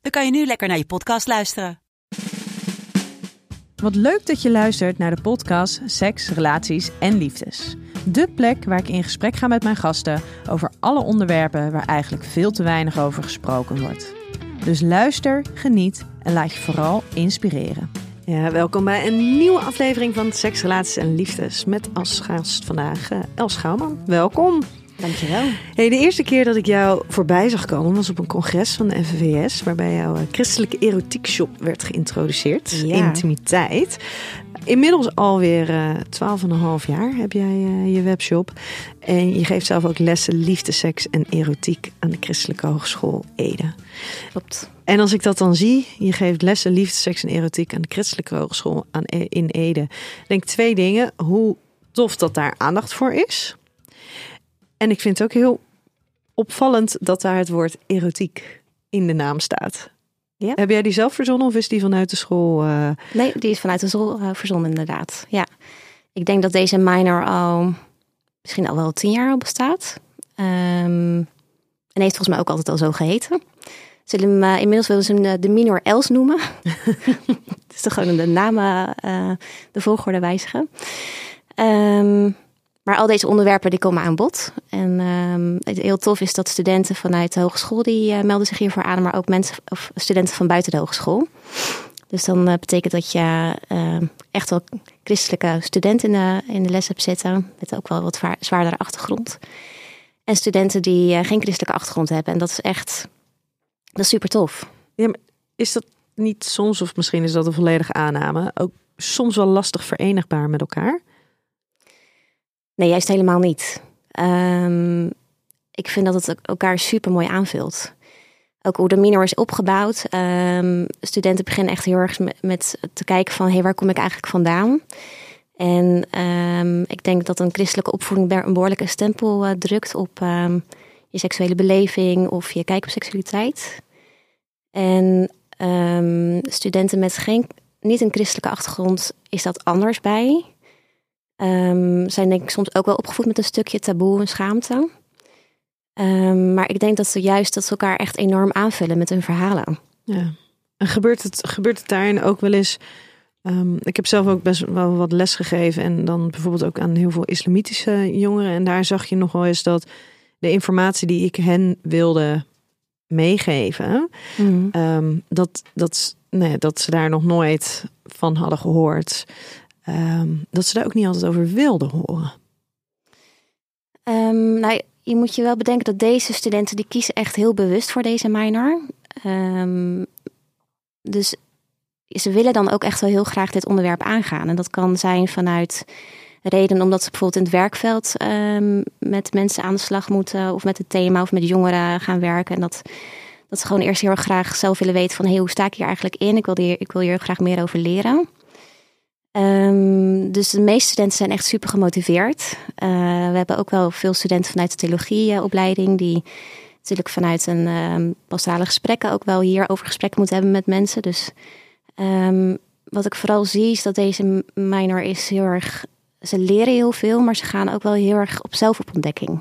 dan kan je nu lekker naar je podcast luisteren. Wat leuk dat je luistert naar de podcast Seks, Relaties en Liefdes. De plek waar ik in gesprek ga met mijn gasten over alle onderwerpen waar eigenlijk veel te weinig over gesproken wordt. Dus luister, geniet en laat je vooral inspireren. Ja, welkom bij een nieuwe aflevering van Seks, Relaties en Liefdes. Met als gast vandaag uh, Els Schouwman. Welkom. Dankjewel. Hey, de eerste keer dat ik jou voorbij zag komen was op een congres van de NVVS, waarbij jouw eh, christelijke erotiek shop werd geïntroduceerd. Ja. Intimiteit. Inmiddels alweer uh, 12,5 jaar heb jij uh, je webshop. En je geeft zelf ook lessen liefde, seks en erotiek aan de Christelijke Hogeschool Ede. Klopt. En als ik dat dan zie, je geeft lessen liefde, seks en erotiek aan de Christelijke Hogeschool aan, e- in Ede. Denk twee dingen. Hoe tof dat daar aandacht voor is. En ik vind het ook heel opvallend dat daar het woord erotiek in de naam staat. Ja. Heb jij die zelf verzonnen of is die vanuit de school? Uh... Nee, die is vanuit de school uh, verzonnen inderdaad. Ja. Ik denk dat deze minor al misschien al wel tien jaar al bestaat. Um, en heeft volgens mij ook altijd al zo geheten. Zullen hem, uh, inmiddels willen ze hem de minor Els noemen. dus toch gewoon de namen, de volgorde wijzigen. Um, maar al deze onderwerpen die komen aan bod. En um, het heel tof is dat studenten vanuit de hogeschool die uh, melden zich hiervoor aan, maar ook mensen of studenten van buiten de hogeschool. Dus dan uh, betekent dat je uh, echt wel christelijke studenten in de, les hebt zitten, met ook wel wat zwaardere achtergrond. En studenten die geen christelijke achtergrond hebben. En dat is echt, dat super tof. Ja, maar is dat niet soms, of misschien is dat een volledige aanname, ook soms wel lastig verenigbaar met elkaar? Nee, juist helemaal niet. Um, ik vind dat het elkaar super mooi aanvult. Ook hoe de minor is opgebouwd. Um, studenten beginnen echt heel erg met, te kijken van... hé, hey, waar kom ik eigenlijk vandaan? En um, ik denk dat een christelijke opvoeding een behoorlijke stempel uh, drukt... op je seksuele beleving of je kijk op seksualiteit. En studenten met geen, niet een christelijke achtergrond is dat anders bij... Um, zijn denk ik soms ook wel opgevoed met een stukje taboe en schaamte. Um, maar ik denk dat ze juist dat ze elkaar echt enorm aanvullen met hun verhalen. Ja. En gebeurt het, gebeurt het daarin ook wel eens? Um, ik heb zelf ook best wel wat les gegeven. En dan bijvoorbeeld ook aan heel veel islamitische jongeren. En daar zag je nog wel eens dat de informatie die ik hen wilde meegeven, mm. dat, dat, nee, dat ze daar nog nooit van hadden gehoord. Um, dat ze daar ook niet altijd over wilden horen. Um, nou, je moet je wel bedenken dat deze studenten die kiezen echt heel bewust voor deze minor. Um, dus ze willen dan ook echt wel heel graag dit onderwerp aangaan. En dat kan zijn vanuit reden omdat ze bijvoorbeeld in het werkveld met mensen aan de slag moeten, of met het thema of met jongeren gaan werken. En dat, dat ze gewoon eerst heel graag zelf willen weten van hey, hoe sta ik hier eigenlijk in? Ik wil hier, ik wil hier graag meer over leren. Um, dus de meeste studenten zijn echt super gemotiveerd. Uh, we hebben ook wel veel studenten vanuit de theologieopleiding die natuurlijk vanuit een um, pastorale gesprekken ook wel hierover gesprekken moeten hebben met mensen. Dus um, wat ik vooral zie is dat deze minor is heel erg. Ze leren heel veel, maar ze gaan ook wel heel erg op zelf op ontdekking.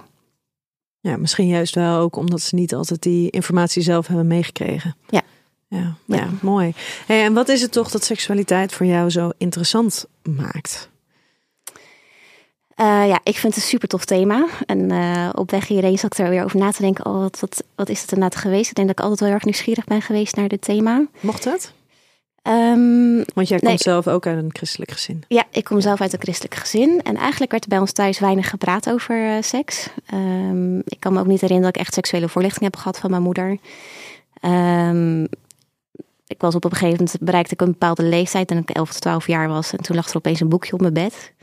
Ja, misschien juist wel ook omdat ze niet altijd die informatie zelf hebben meegekregen. Ja. Ja, ja. ja mooi. Hey, en wat is het toch dat seksualiteit voor jou zo interessant maakt? Uh, ja, ik vind het een super tof thema. En uh, op weg hierheen zat ik er weer over na te denken. Oh, wat, wat, wat is het inderdaad geweest? Ik denk dat ik altijd wel heel erg nieuwsgierig ben geweest naar dit thema. Mocht het? Um, Want jij komt nee. zelf ook uit een christelijk gezin. Ja, ik kom zelf uit een christelijk gezin. En eigenlijk werd er bij ons thuis weinig gepraat over uh, seks. Um, ik kan me ook niet herinneren dat ik echt seksuele voorlichting heb gehad van mijn moeder. Um, ik was op een gegeven moment bereikte ik een bepaalde leeftijd en ik 11 tot 12 jaar was. En toen lag er opeens een boekje op mijn bed.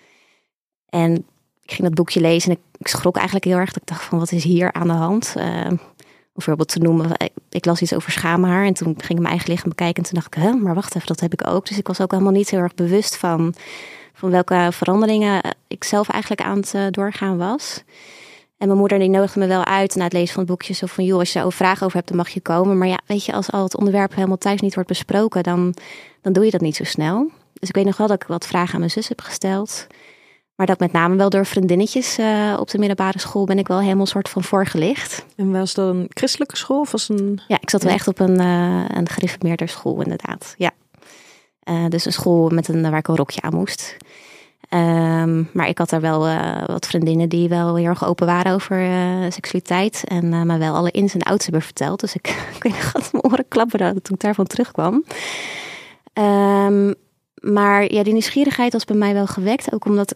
En ik ging dat boekje lezen en ik, schrok eigenlijk heel erg. Ik dacht van wat is hier aan de hand? Uh, een voorbeeld te noemen. Ik, ik las iets over schaamhaar en toen ging ik mijn eigen lichaam bekijken. En toen dacht ik, hè, maar wacht even, dat heb ik ook. Dus ik was ook helemaal niet heel erg bewust van, van welke veranderingen ik zelf eigenlijk aan het eh, doorgaan was. En mijn moeder die nodigde me wel uit na het lezen van het boekje. Zo van, joh, als je daar vragen over hebt, dan mag je komen. Maar ja, weet je, als al het onderwerp helemaal thuis niet wordt besproken, dan, dan doe je dat niet zo snel. Dus ik weet nog wel dat ik wat vragen aan mijn zus heb gesteld. Maar dat met name wel door vriendinnetjes uh, op de middelbare school ben ik wel helemaal soort van voorgelicht. En was dat een christelijke school of was een... Ja, ik zat wel echt op een, uh, een gereformeerde school inderdaad. Ja. Uh, dus een school met een, waar ik een rokje aan moest. Um, maar ik had daar wel wat vriendinnen die wel heel erg open waren over seksualiteit. En me wel alle ins en outs hebben verteld. Dus ik, ik weet nog mijn oren toen ik daarvan terugkwam. Um, maar ja, die nieuwsgierigheid was bij mij wel gewekt. Ook omdat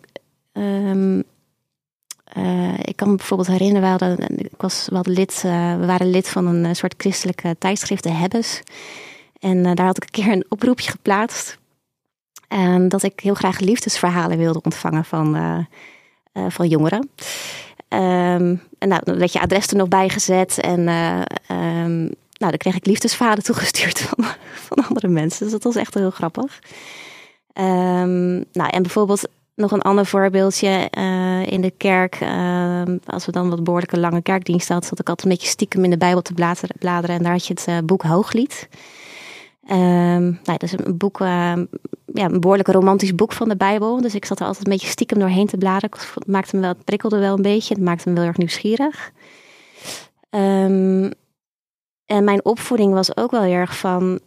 uh, ik kan me bijvoorbeeld herinneren, we, hadden, ik was, lid, uh, we waren lid van een soort christelijke tijdschrift, de Hebbes. En uh, daar had ik een keer een oproepje geplaatst. Dat ik heel graag liefdesverhalen wilde ontvangen van, van jongeren. Um, en nou, dan werd je adres er nog bij gezet. En um, nou, dan kreeg ik liefdesverhalen toegestuurd van, van andere mensen. Dus dat was echt heel grappig. Um, nou, en bijvoorbeeld nog een ander voorbeeldje in de kerk. Als we dan wat behoorlijke lange kerkdienst hadden, zat ik altijd een beetje stiekem in de Bijbel te bladeren. En daar had je het boek Hooglied. Um, nou, dat is een boek, ehm, ja, een behoorlijk romantisch boek van de Bijbel. Dus ik zat er altijd een beetje stiekem doorheen te bladeren. Het maakte wel, prikkelde wel een beetje. Het maakte me wel erg nieuwsgierig. Um, en mijn opvoeding was ook wel erg van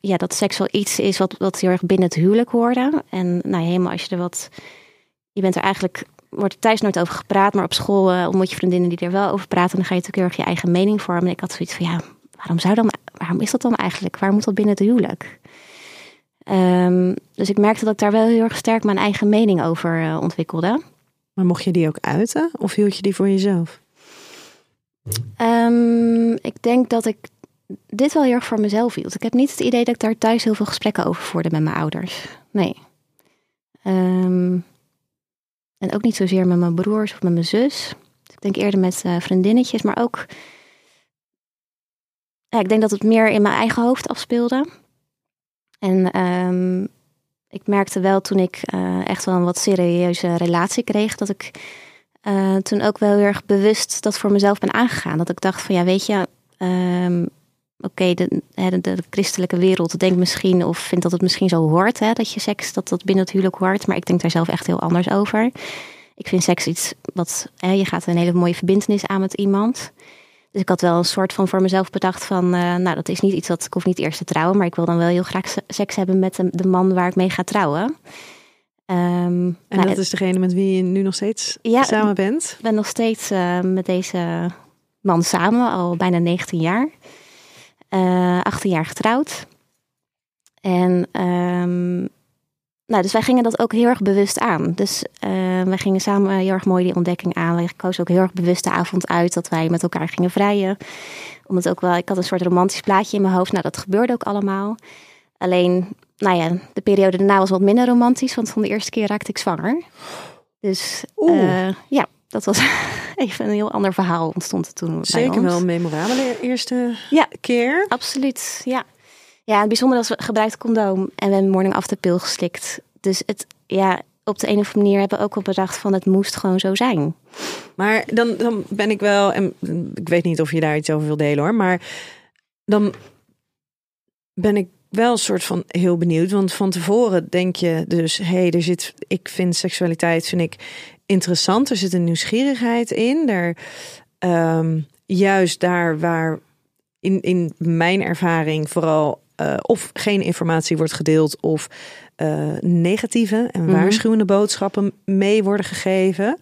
ja, dat seks wel iets is wat, wat heel erg binnen het huwelijk hoorde. En nou, helemaal als je er wat. Je bent er eigenlijk. Wordt er thuis nooit over gepraat, maar op school uh, ontmoet je vriendinnen die er wel over praten. En dan ga je natuurlijk heel erg je eigen mening vormen. En ik had zoiets van ja, waarom zou dan. Waarom is dat dan eigenlijk? Waar moet dat binnen het huwelijk? Um, dus ik merkte dat ik daar wel heel erg sterk mijn eigen mening over uh, ontwikkelde. Maar mocht je die ook uiten of hield je die voor jezelf? Um, ik denk dat ik dit wel heel erg voor mezelf hield. Ik heb niet het idee dat ik daar thuis heel veel gesprekken over voerde met mijn ouders. Nee. Um, en ook niet zozeer met mijn broers of met mijn zus. Ik denk eerder met uh, vriendinnetjes, maar ook. Ja, ik denk dat het meer in mijn eigen hoofd afspeelde. En um, ik merkte wel toen ik uh, echt wel een wat serieuze relatie kreeg, dat ik uh, toen ook wel heel erg bewust dat voor mezelf ben aangegaan. Dat ik dacht van ja, weet je, um, oké, de, de, de, christelijke wereld denkt misschien of vindt dat het misschien zo hoort, hè, dat je seks, dat dat binnen het huwelijk hoort. Maar ik denk daar zelf echt heel anders over. Ik vind seks iets wat, hè, je gaat een hele mooie verbindenis aan met iemand. Dus ik had wel een soort van voor mezelf bedacht van, uh, nou dat is niet iets dat ik hoef niet eerst te trouwen, maar ik wil dan wel heel graag seks hebben met de, de man waar ik mee ga trouwen. Um, en nou, dat is degene met wie je nu nog steeds ja, samen bent? Ik ben nog steeds uh, met deze man samen, al bijna 19 jaar uh, eh, 18 jaar getrouwd. En um, nou, dus wij gingen dat ook heel erg bewust aan. Dus uh, wij gingen samen heel erg mooi die ontdekking aan. Wij kozen ook heel erg bewust de avond uit dat wij met elkaar gingen vrijen. Omdat ook wel, ik had een soort romantisch plaatje in mijn hoofd. Nou, dat gebeurde ook allemaal. Alleen, nou ja, de periode daarna was wat minder romantisch. Want van de eerste keer raakte ik zwanger. Dus uh, ja, dat was even een heel ander verhaal ontstond toen. Zeker wel een memorabele eerste ja, keer. Absoluut, ja. Ja, het bijzonder was we gebruikten condoom en we hebben morning after pil geslikt. Dus het, ja, op de een of andere manier hebben we ook wel bedacht van het moest gewoon zo zijn. Maar dan, dan ben ik wel, en ik weet niet of je daar iets over wil delen hoor, maar dan ben ik wel een soort van heel benieuwd. Want van tevoren denk je dus, hé, hey, er zit, ik vind seksualiteit, vind ik interessant. Er zit een nieuwsgierigheid in. Er, um, juist daar waar in, in mijn ervaring vooral uh, of geen informatie wordt gedeeld of uh, negatieve en mhm. waarschuwende boodschappen mee worden gegeven.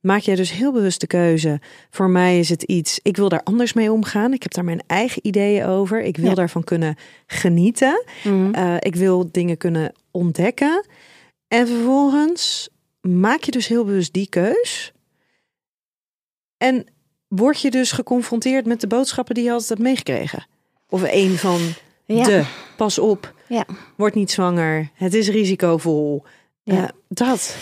Maak jij dus heel bewust de keuze. Voor mij is het iets, ik wil daar anders mee omgaan. Ik heb daar mijn eigen ideeën over. Ik wil daarvan kunnen genieten. Mm uh, ik wil dingen kunnen ontdekken. En vervolgens maak je dus heel bewust die keus. En word je dus geconfronteerd met de boodschappen die je altijd hebt meegekregen. Of een van de, pas op, ja. word niet zwanger, het is risicovol. Ja. Uh, dat.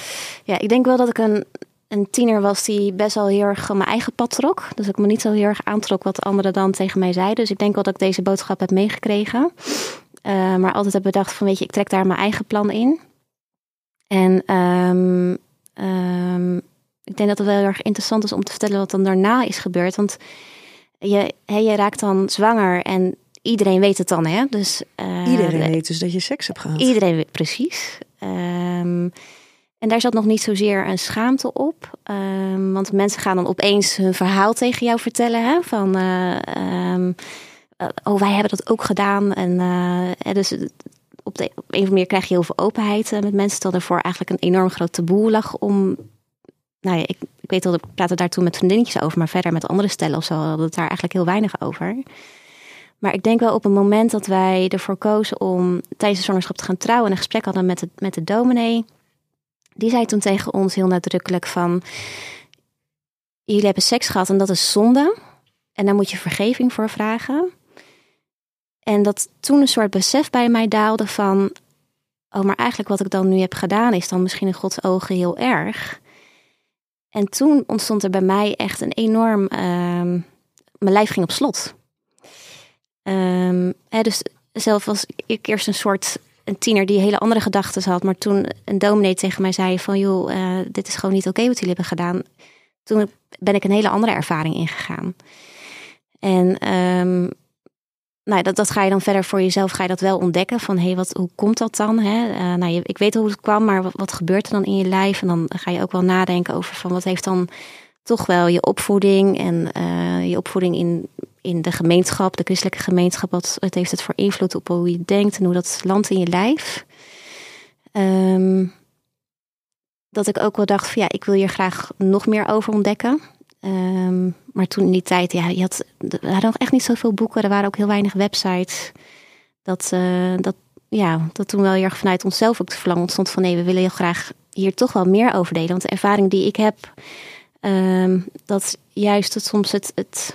Ja, ik denk wel dat ik een, een tiener was die best wel heel erg mijn eigen pad trok. Dus ik me niet zo heel erg aantrok wat anderen dan tegen mij zeiden. Dus ik denk wel dat ik deze boodschap heb meegekregen. Uh, maar altijd heb bedacht van weet je, ik trek daar mijn eigen plan in. En um, um, ik denk dat het wel heel erg interessant is om te vertellen wat dan daarna is gebeurd. Want je, he, je raakt dan zwanger en iedereen weet het dan, hè? Dus, uh, iedereen weet dus dat je seks hebt gehad. Iedereen weet, precies. Um, en daar zat nog niet zozeer een schaamte op. Um, want mensen gaan dan opeens hun verhaal tegen jou vertellen. Hè? Van, uh, um, oh, wij hebben dat ook gedaan. En uh, dus op, de, op een of andere manier krijg je heel veel openheid met mensen. Terwijl er voor eigenlijk een enorm groot taboe lag om... Nou ja, ik, ik weet dat ik praatte daar toen met vriendinnetjes over. Maar verder met andere stellen of zo hadden het daar eigenlijk heel weinig over. Maar ik denk wel op een moment dat wij ervoor kozen om tijdens de zwangerschap te gaan trouwen... en een gesprek hadden met de, met de dominee die zei toen tegen ons heel nadrukkelijk van... Jullie hebben seks gehad en dat is zonde. En daar moet je vergeving voor vragen. En dat toen een soort besef bij mij daalde van... Oh, maar eigenlijk wat ik dan nu heb gedaan is dan misschien in Gods ogen heel erg. En toen ontstond er bij mij echt een enorm... Uh, mijn lijf ging op slot. Hè, dus zelf was ik eerst een soort een tiener die hele andere gedachten had. Maar toen een dominee tegen mij zei van joh, uh, dit is gewoon niet oké wat jullie hebben gedaan. Toen ben ik een hele andere ervaring ingegaan. En um, nou, dat, dat ga je dan verder voor jezelf, ga je dat wel ontdekken. Van hé, hey, wat, hoe komt dat dan? Hè? Uh, nou, je, ik weet hoe het kwam, maar wat, wat gebeurt er dan in je lijf? En dan ga je ook wel nadenken over van wat heeft dan toch wel je opvoeding en uh, je opvoeding in in de gemeenschap, de christelijke gemeenschap, wat het heeft het voor invloed op hoe je denkt en hoe dat landt in je lijf. Um, dat ik ook wel dacht van ja, ik wil hier graag nog meer over ontdekken. Um, maar toen in die tijd, ja, je had, er waren nog echt niet zoveel boeken, er waren ook heel weinig websites. Dat, uh, dat, ja, dat toen wel heel erg vanuit onszelf ook te verlangen ontstond van nee, we willen heel graag hier toch wel meer over delen. Want de ervaring die ik heb, um, dat juist het soms het, het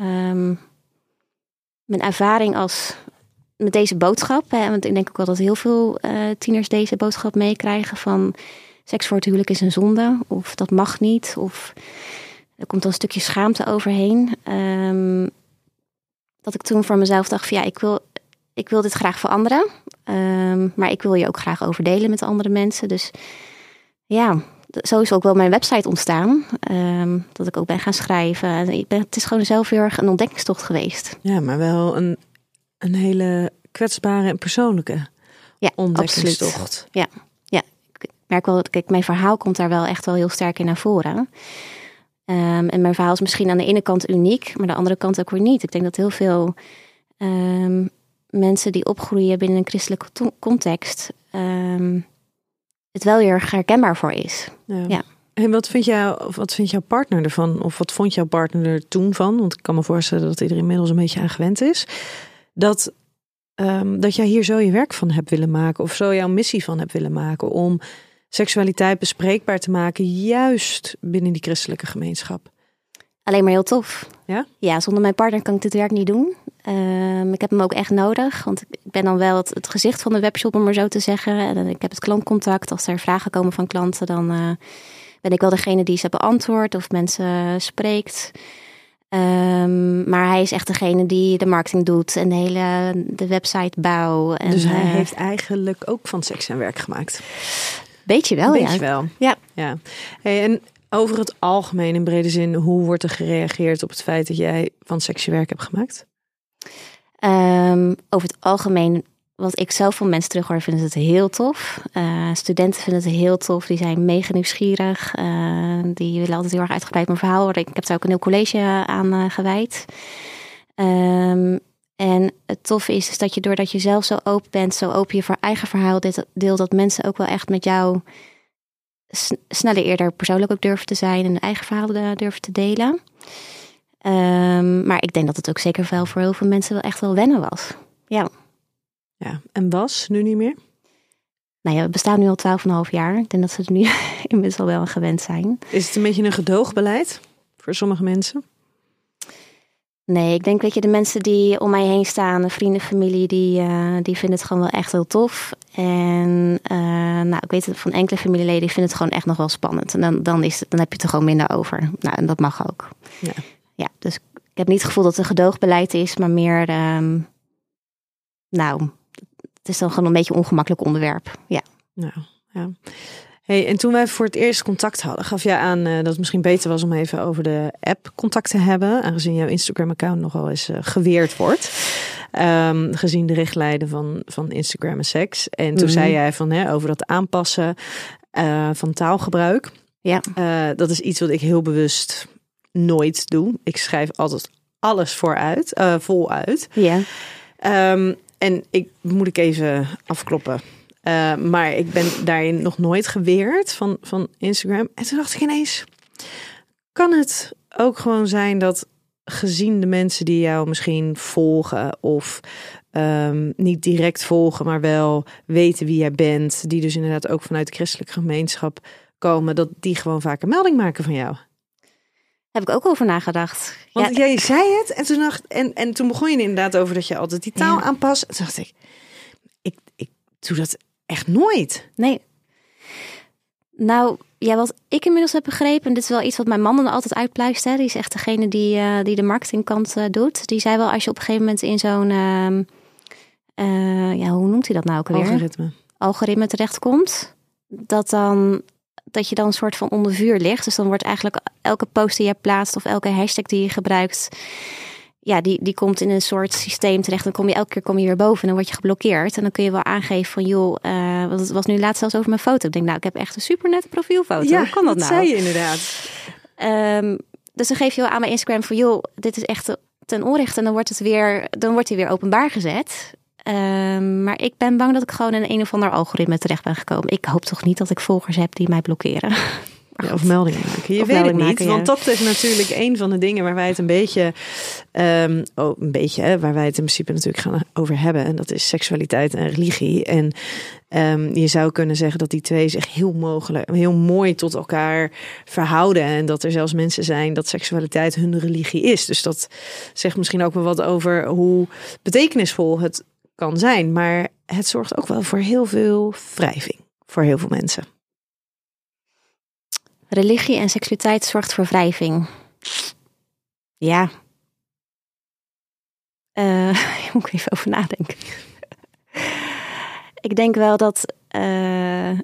um, mijn ervaring als met deze boodschap. Hè, want ik denk ook wel dat heel veel uh, tieners deze boodschap meekrijgen van seks voor het huwelijk is een zonde. Of dat mag niet. Of er komt dan een stukje schaamte overheen. Um, dat ik toen voor mezelf dacht van ja, ik wil, ik wil dit graag veranderen. Um, maar ik wil je ook graag overdelen met andere mensen. Dus ja, zo is ook wel mijn website ontstaan. Um, dat ik ook ben gaan schrijven. Ik ben, het is gewoon zelf heel erg een ontdekkingstocht geweest. Ja, maar wel een, een hele kwetsbare en persoonlijke ja, ontdekkingstocht. Absoluut. Ja, ja, ik merk wel, kijk, mijn verhaal komt daar wel echt wel heel sterk in naar voren. Um, en mijn verhaal is misschien aan de ene kant uniek, maar aan de andere kant ook weer niet. Ik denk dat heel veel um, mensen die opgroeien binnen een christelijke context het wel weer herkenbaar voor is. Ja. ja. En wat vind, jou, wat vindt jouw partner ervan? Of wat vond jouw partner er toen van? Want ik kan me voorstellen dat er inmiddels een beetje aan gewend is. Dat, um, dat jij hier zo je werk van hebt willen maken. Of zo jouw missie van hebt willen maken. Om seksualiteit bespreekbaar te maken. Juist binnen die christelijke gemeenschap. Alleen maar heel tof. Ja? Ja, zonder mijn partner kan ik dit werk niet doen. Um, ik heb hem ook echt nodig, want ik ben dan wel het, het, gezicht van de webshop, om maar zo te zeggen. En ik heb het klantcontact. Als er vragen komen van klanten, dan uh, ben ik wel degene die ze beantwoordt of mensen spreekt. Um, maar hij is echt degene die de marketing doet en de hele de website bouw. En, dus hij uh, heeft eigenlijk ook van seks en werk gemaakt. Beetje wel, Beetje ja. wel. Ja. ja. Hey, en over het algemeen in brede zin, hoe wordt er gereageerd op het feit dat jij van werk hebt gemaakt? Um, over het algemeen, wat ik zelf van mensen terughoor, vinden ze het heel tof. Uh, studenten vinden het heel tof. Die zijn mega nieuwsgierig. Uh, die willen altijd heel erg uitgebreid mijn verhaal horen. Ik heb daar ook een heel college aan uh, gewijd. Um, en het toffe is, is dat je doordat je zelf zo open bent, zo open je voor eigen verhaal deelt, dat mensen ook wel echt met jou sneller eerder persoonlijk ook durven te zijn en eigen verhaal durven te delen. Um, maar ik denk dat het ook zeker wel voor heel veel mensen wel echt wel wennen was. Ja. Ja, en was nu niet meer? Nou ja, we bestaan nu al 12,5 jaar. Ik denk dat ze er nu inmiddels al wel gewend zijn. Is het een beetje een gedoogbeleid voor sommige mensen? Nee, ik denk, weet je, de mensen die om mij heen staan, de vrienden, familie, die, uh, die vinden het gewoon wel echt heel tof. En uh, nou, ik weet het van enkele familieleden, die vinden het gewoon echt nog wel spannend. En dan, dan, is het, dan heb je het er gewoon minder over. Nou, en dat mag ook. Ja, ja dus ik heb niet het gevoel dat het een gedoogbeleid is, maar meer, um, nou, het is dan gewoon een beetje een ongemakkelijk onderwerp. Ja. Nou, ja. Hey, en toen wij voor het eerst contact hadden, gaf jij aan uh, dat het misschien beter was om even over de app contact te hebben, aangezien jouw Instagram-account nogal eens uh, geweerd wordt. Um, gezien de richtlijnen van, van Instagram en seks. En toen mm -hmm. zei jij van hè, over dat aanpassen uh, van taalgebruik. Ja. dat is iets wat ik heel bewust nooit doe. Ik schrijf altijd alles vooruit, voluit. Ja. Um, en ik moet ik even afkloppen. Uh, maar ik ben daarin nog nooit geweerd van, van Instagram. En toen dacht ik ineens, kan het ook gewoon zijn dat gezien de mensen die jou misschien volgen of um, niet direct volgen, maar wel weten wie jij bent, die dus inderdaad ook vanuit de christelijke gemeenschap komen, dat die gewoon vaak een melding maken van jou? Heb ik ook over nagedacht. Want ja. jij zei het en toen, dacht, en, en toen begon je inderdaad over dat je altijd die taal ja. aanpast. En toen dacht ik, ik, ik doe dat echt nooit. Nee. Nou, ja, wat ik inmiddels heb begrepen, en dit is wel iets wat mijn man dan altijd uitpluist, hè, die is echt degene die, uh, die de marketingkant uh, doet. Die zei wel, als je op een gegeven moment in zo'n, uh, ja, hoe noemt hij dat nou ook weer? Algoritme. Algoritme terechtkomt, dat dan dat je dan een soort van onder vuur ligt. Dus dan wordt eigenlijk elke post die je plaatst of elke hashtag die je gebruikt, ja, die, die komt in een soort systeem terecht. Dan kom je elke keer kom je weer boven en dan word je geblokkeerd. En dan kun je wel aangeven van joh, uh, want het was nu laatst zelfs over mijn foto. Ik denk, nou, ik heb echt een super nette profielfoto. Ja, Hoe kan dat, dat nou? zei je inderdaad. Um, dus dan geef je wel aan mijn Instagram van joh, dit is echt ten onrechte. En dan wordt het weer, dan wordt hij weer openbaar gezet. Um, maar ik ben bang dat ik gewoon in een of ander algoritme terecht ben gekomen. Ik hoop toch niet dat ik volgers heb die mij blokkeren. Ja, of meldingen maken. Je weet het niet, maken, ja. want dat is natuurlijk een van de dingen waar wij het een beetje, um, oh, een beetje, hè, waar wij het in principe natuurlijk gaan over hebben. En dat is seksualiteit en religie. En um, je zou kunnen zeggen dat die twee zich heel mogelijk, heel mooi tot elkaar verhouden. En dat er zelfs mensen zijn dat seksualiteit hun religie is. Dus dat zegt misschien ook wel wat over hoe betekenisvol het kan zijn. Maar het zorgt ook wel voor heel veel wrijving voor heel veel mensen. Religie en seksualiteit zorgt voor wrijving. Ja. Moet ik even over nadenken. ik denk wel dat, uh,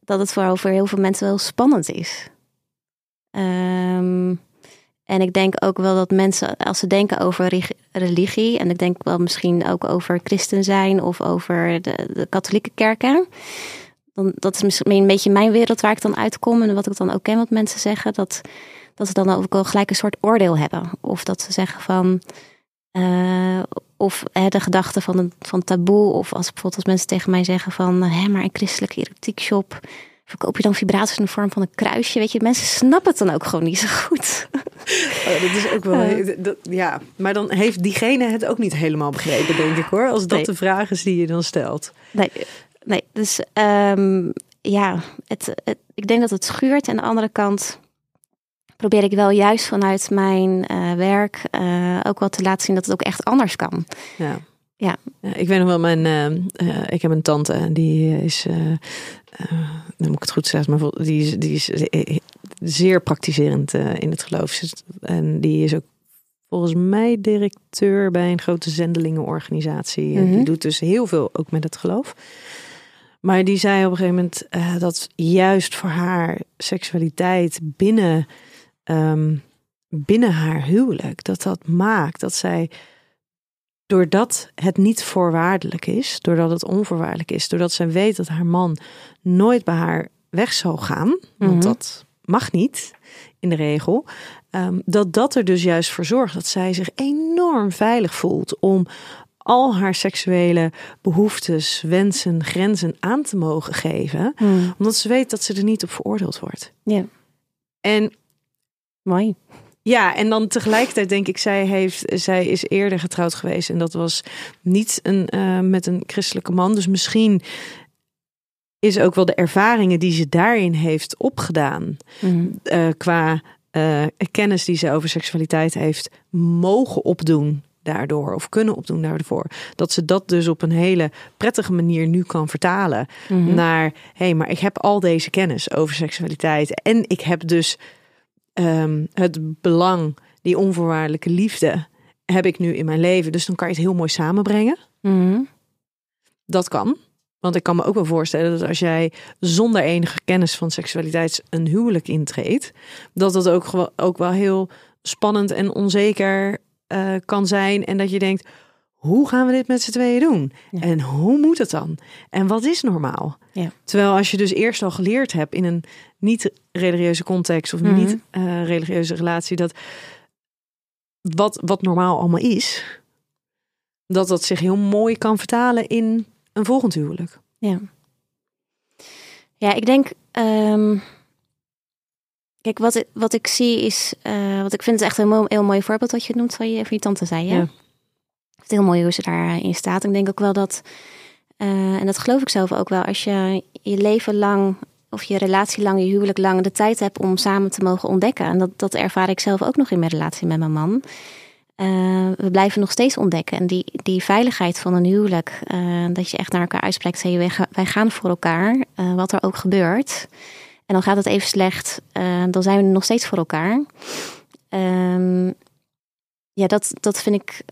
dat het voor, voor heel veel mensen wel spannend is. Um, en ik denk ook wel dat mensen, als ze denken over religie, en ik denk wel misschien ook over christen zijn of over de, de katholieke kerken, dan, dat is misschien een beetje mijn wereld waar ik dan uitkom. En wat ik dan ook ken wat mensen zeggen. Dat, dat ze dan ook wel gelijk een soort oordeel hebben. Of dat ze zeggen van. Uh, of hè, de gedachte van, van taboe. Of als bijvoorbeeld als mensen tegen mij zeggen van. Hé, maar een christelijke erotiek shop. Verkoop je dan vibraties in de vorm van een kruisje? Weet je, mensen snappen het dan ook gewoon niet zo goed. Oh, dat is ook wel. Uh, dat, ja, maar dan heeft diegene het ook niet helemaal begrepen, denk ik hoor. Als dat nee. de vraag is die je dan stelt. Nee, nee, dus um, ja, het, het, ik denk dat het schuurt. En aan de andere kant probeer ik wel juist vanuit mijn uh, werk uh, ook wel te laten zien dat het ook echt anders kan. Ja. Ja. ik weet nog wel, mijn, uh, ik heb een tante die is, dan moet ik het goed zeggen, maar die is, die is zeer praktiserend in het geloof. En die is ook volgens mij directeur bij een grote zendelingenorganisatie. Mm -hmm. En die doet dus heel veel ook met het geloof. Maar die zei op een gegeven moment uh, dat juist voor haar seksualiteit binnen, um, binnen haar huwelijk, dat dat maakt dat zij, doordat het niet voorwaardelijk is, doordat het onvoorwaardelijk is, doordat zij weet dat haar man nooit bij haar weg zal gaan, want mm -hmm. dat mag niet in de regel, um, dat dat er dus juist voor zorgt dat zij zich enorm veilig voelt om al haar seksuele behoeftes, wensen, grenzen aan te mogen geven. Hmm. Omdat ze weet dat ze er niet op veroordeeld wordt. Ja. En mooi. Ja, en dan tegelijkertijd denk ik, zij, heeft, zij is eerder getrouwd geweest. En dat was niet een, uh, met een christelijke man. Dus misschien is ook wel de ervaringen die ze daarin heeft opgedaan. Mm. Uh, qua eh, kennis die ze over seksualiteit heeft mogen opdoen daardoor of kunnen opdoen daarvoor. Dat ze dat dus op een hele prettige manier nu kan vertalen Mhm. naar hé, hey, maar ik heb al deze kennis over seksualiteit en ik heb dus ehm, het belang, die onvoorwaardelijke liefde heb ik nu in mijn leven. Dus dan kan je het heel mooi samenbrengen. Mhm. Dat kan. Want ik kan me ook wel voorstellen dat als jij zonder enige kennis van seksualiteit een huwelijk intreedt, dat dat ook, ook wel heel spannend en onzeker eh, kan zijn. En dat je denkt, hoe gaan we dit met z'n tweeën doen? Ja. En hoe moet het dan? En wat is normaal? Ja. Terwijl als je dus eerst al geleerd hebt in een niet-religieuze context of Mhm. niet-religieuze relatie, dat wat, wat normaal allemaal is, dat dat zich heel mooi kan vertalen in een volgend huwelijk. Ja. Ja, ik denk. ehm, kijk, wat ik, wat ik zie is. eh, wat ik vind het echt een heel, mooi voorbeeld wat je noemt van je, van je tante zei. Hè? Ja. Heel mooi hoe ze daarin staat. Ik denk ook wel dat. eh, en dat geloof ik zelf ook wel. Als je je leven lang. Of je relatie lang, je huwelijk lang de tijd hebt om samen te mogen ontdekken. En dat, dat ervaar ik zelf ook nog in mijn relatie met mijn man. Eh, we blijven nog steeds ontdekken. En die, die veiligheid van een huwelijk, eh, dat je echt naar elkaar uitspreekt, hey, wij, ga- wij gaan voor elkaar, wat er ook gebeurt. En dan gaat het even slecht, dan zijn we nog steeds voor elkaar. Ehm, ja, dat, dat vind ik,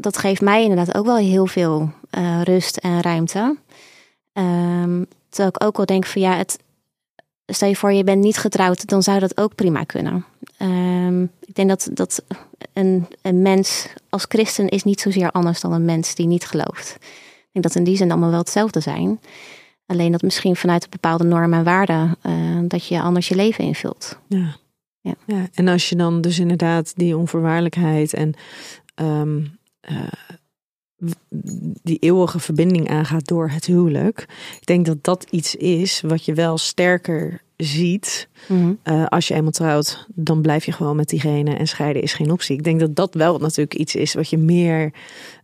dat geeft mij inderdaad ook wel heel veel eh, rust en ruimte. Ehm, terwijl ik ook wel denk van ja, het, stel je voor je bent niet getrouwd, dan zou dat ook prima kunnen. Ehm, ik denk dat, dat een, een mens als christen is niet zozeer anders dan een mens die niet gelooft. Ik denk dat in die zin allemaal wel hetzelfde zijn. Alleen dat misschien vanuit een bepaalde normen en waarden eh, dat je anders je leven invult. Ja. Ja. ja. En als je dan dus inderdaad die onvoorwaardelijkheid en ehm, eh, die eeuwige verbinding aangaat door het huwelijk. Ik denk dat dat iets is wat je wel sterker ziet. Eh, als je eenmaal trouwt, dan blijf je gewoon met diegene en scheiden is geen optie. Ik denk dat dat wel natuurlijk iets is wat je meer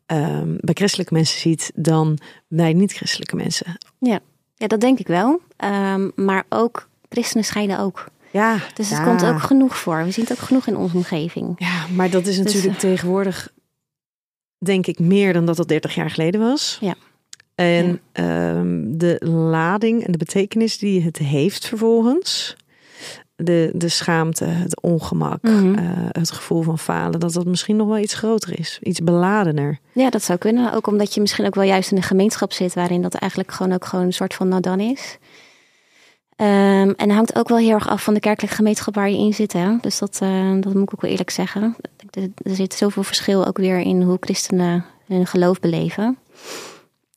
ehm, bij christelijke mensen ziet dan bij niet-christelijke mensen. Ja, dat denk ik wel. Ehm, maar ook christenen scheiden ook. Ja, Dus het ja. komt ook genoeg voor. We zien het ook genoeg in onze omgeving. Ja, maar dat is Dus, natuurlijk eh, tegenwoordig, denk ik, meer dan dat dat 30 jaar geleden was. Ja. En ehm, de lading en de betekenis die het heeft vervolgens. De, de schaamte, het ongemak, Mhm. eh, het gevoel van falen, dat dat misschien nog wel iets groter is. Iets beladener. Ja, dat zou kunnen. Ook omdat je misschien ook wel juist in een gemeenschap zit waarin dat eigenlijk gewoon ook gewoon een soort van nou dan is. Ehm, en hangt ook wel heel erg af van de kerkelijke gemeenschap waar je in zit. Hè? Dus dat, eh, dat moet ik ook wel eerlijk zeggen. Er, zit zoveel verschil ook weer in hoe christenen hun geloof beleven.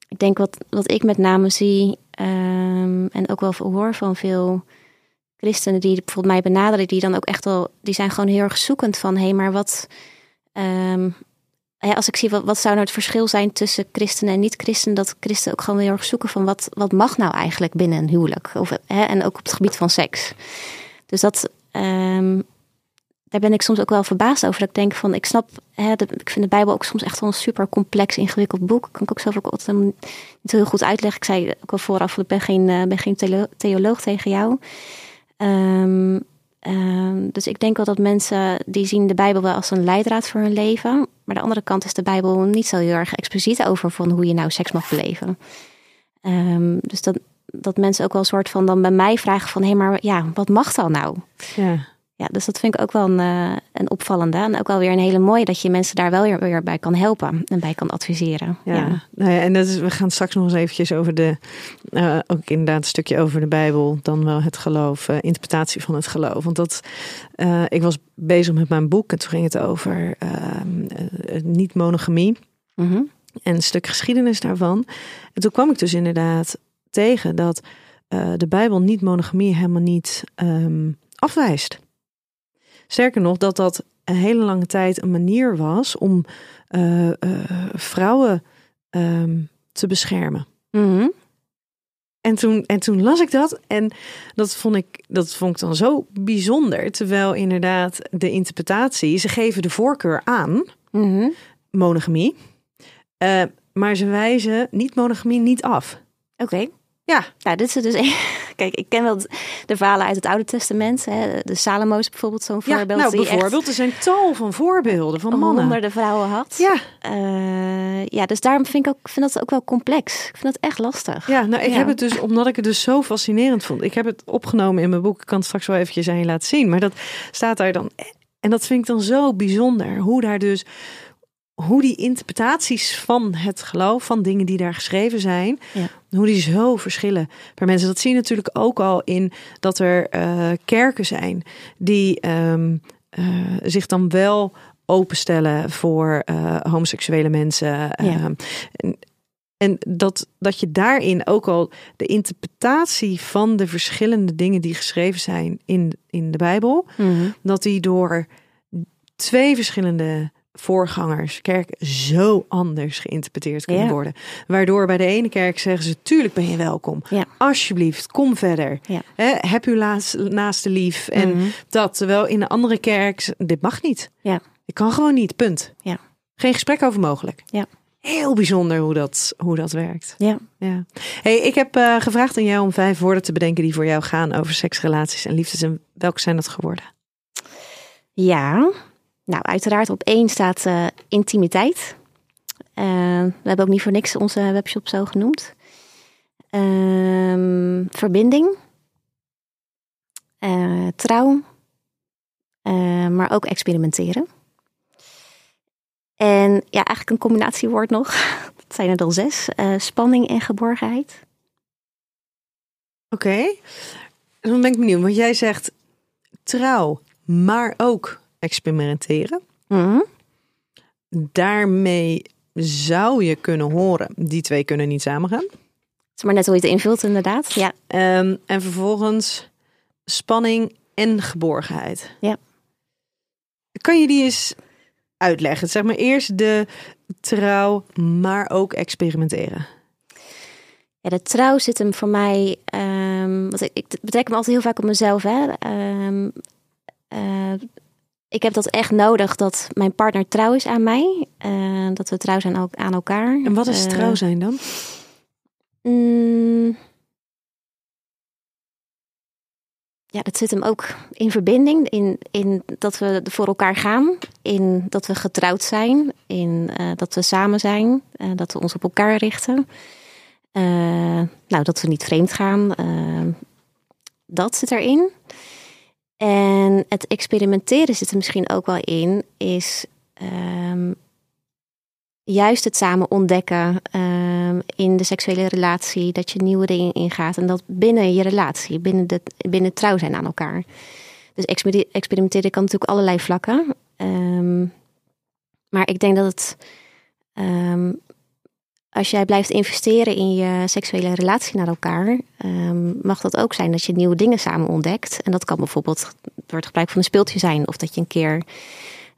Ik denk wat, wat ik met name zie ehm, en ook wel hoor van veel christenen die bijvoorbeeld mij benaderen, die dan ook echt wel, die zijn gewoon heel erg zoekend van, hé, hey, maar wat, ehm, als ik zie wat, wat zou nou het verschil zijn tussen christenen en niet-christenen, dat christenen ook gewoon heel erg zoeken van wat, wat mag nou eigenlijk binnen een huwelijk? Of, hè, en ook op het gebied van seks. Dus dat, ehm, daar ben ik soms ook wel verbaasd over. Dat ik denk van, ik snap, hè, ik vind de Bijbel ook soms echt wel een super complex, ingewikkeld boek. Kan ik ook zelf ook altijd niet heel goed uitleggen. Ik zei ook al vooraf, ik ben geen, eh, ben geen theolo- theoloog tegen jou. Ehm, ehm, dus ik denk wel dat mensen die zien de Bijbel wel als een leidraad voor hun leven. Maar de andere kant is de Bijbel niet zo heel erg expliciet over van hoe je nou seks mag beleven. Ehm, dus dat, dat mensen ook wel een soort van dan bij mij vragen van hé, maar ja, wat mag dan nou? Ja. Ja, dus dat vind ik ook wel een, eh, een opvallende. En ook wel weer een hele mooie dat je mensen daar wel weer, weer bij kan helpen en bij kan adviseren. Ja, Ja. Nou ja, en dat is, we gaan straks nog eens eventjes over de, eh, ook inderdaad een stukje over de Bijbel, dan wel het geloof, eh, interpretatie van het geloof. Want dat, ik was bezig met mijn boek en toen ging het over niet-monogamie Mhm. en een stuk geschiedenis daarvan. En toen kwam ik dus inderdaad tegen dat de Bijbel niet-monogamie helemaal niet ehm, afwijst. Sterker nog, dat dat een hele lange tijd een manier was om eh, eh, vrouwen ehm, te beschermen. Mhm. En toen, en toen las ik dat en dat vond ik, dat vond ik dan zo bijzonder. Terwijl inderdaad de interpretatie, ze geven de voorkeur aan, Mhm. monogamie. eh, maar ze wijzen niet-monogamie niet af. Oké. Ja, Nou, dit is dus Kijk, ik ken wel de verhalen uit het Oude Testament. Hè. De Salomo is bijvoorbeeld zo'n Ja, voorbeeld. nou, die bijvoorbeeld, er zijn tal van voorbeelden van mannen. honderden vrouwen had. Ja, Eh, ja, dus daarom vind ik, ook, vind dat ook wel complex. Ik vind dat echt lastig. ja, nou, ik Ja. heb het dus, omdat ik het dus zo fascinerend vond. Ik heb het opgenomen in mijn boek. Ik kan het straks wel eventjes aan je laten zien. Maar dat staat daar dan. En dat vind ik dan zo bijzonder. Hoe daar dus, hoe die interpretaties van het geloof, van dingen die daar geschreven zijn, Ja. hoe die zo verschillen per mensen. Dat zie je natuurlijk ook al in dat er eh, kerken zijn die ehm, eh, zich dan wel openstellen voor eh, homoseksuele mensen. Ehm, en, en dat, dat je daarin ook al de interpretatie van de verschillende dingen die geschreven zijn in, in de Bijbel, Mhm. dat die door twee verschillende voorgangers kerk zo anders geïnterpreteerd kunnen Ja. worden. Waardoor bij de ene kerk zeggen ze, tuurlijk ben je welkom. Ja. Alsjeblieft, kom verder. Ja. Heb uw laas- naaste lief. En Mhm. dat, terwijl in de andere kerk, dit mag niet. Ja. Ik kan gewoon niet, punt. Ja. Geen gesprek over mogelijk. Ja. Heel bijzonder hoe dat, hoe dat werkt. Ja. Ja. Hey, ik heb eh, gevraagd aan jou om vijf woorden te bedenken die voor jou gaan over seks, relaties en liefdes. En welke zijn dat geworden? Ja, nou uiteraard op één staat eh, intimiteit. Eh, we hebben ook niet voor niks onze webshop zo genoemd. Ehm, verbinding. Eh, trouw. Maar ook experimenteren. En ja, eigenlijk een combinatiewoord nog. Dat zijn er dan zes. Spanning en geborgenheid. Oké. Dan ben ik benieuwd, want jij zegt trouw, maar ook experimenteren. Mhm. Daarmee zou je kunnen horen, die twee kunnen niet samengaan. Het is maar net hoe je het invult inderdaad. Ja, Ehm, en vervolgens spanning en geborgenheid. Ja. Kan je die eens uitleggen? Zeg maar eerst de trouw, maar ook experimenteren. Ja, de trouw zit hem voor mij. ehm want ik, ik betrek hem altijd heel vaak op mezelf. Hè. Ehm, eh, ik heb dat echt nodig dat mijn partner trouw is aan mij. eh, dat we trouw zijn ook aan elkaar. En wat is Eh, trouw zijn dan? mm, ja, dat zit hem ook in verbinding. In, in dat we voor elkaar gaan. In dat we getrouwd zijn. In eh, dat we samen zijn. dat we ons op elkaar richten. Nou, dat we niet vreemd gaan. dat zit erin. En het experimenteren zit er misschien ook wel in. Is ehm, juist het samen ontdekken ehm, in de seksuele relatie. Dat je nieuwe dingen ingaat. En dat binnen je relatie. Binnen, de, binnen trouw zijn aan elkaar. Dus exper- experimenteren kan natuurlijk allerlei vlakken. Ehm, maar ik denk dat het... als jij blijft investeren in je seksuele relatie naar elkaar, ehm, mag dat ook zijn dat je nieuwe dingen samen ontdekt. En dat kan bijvoorbeeld door het gebruik van een speeltje zijn, of dat je een keer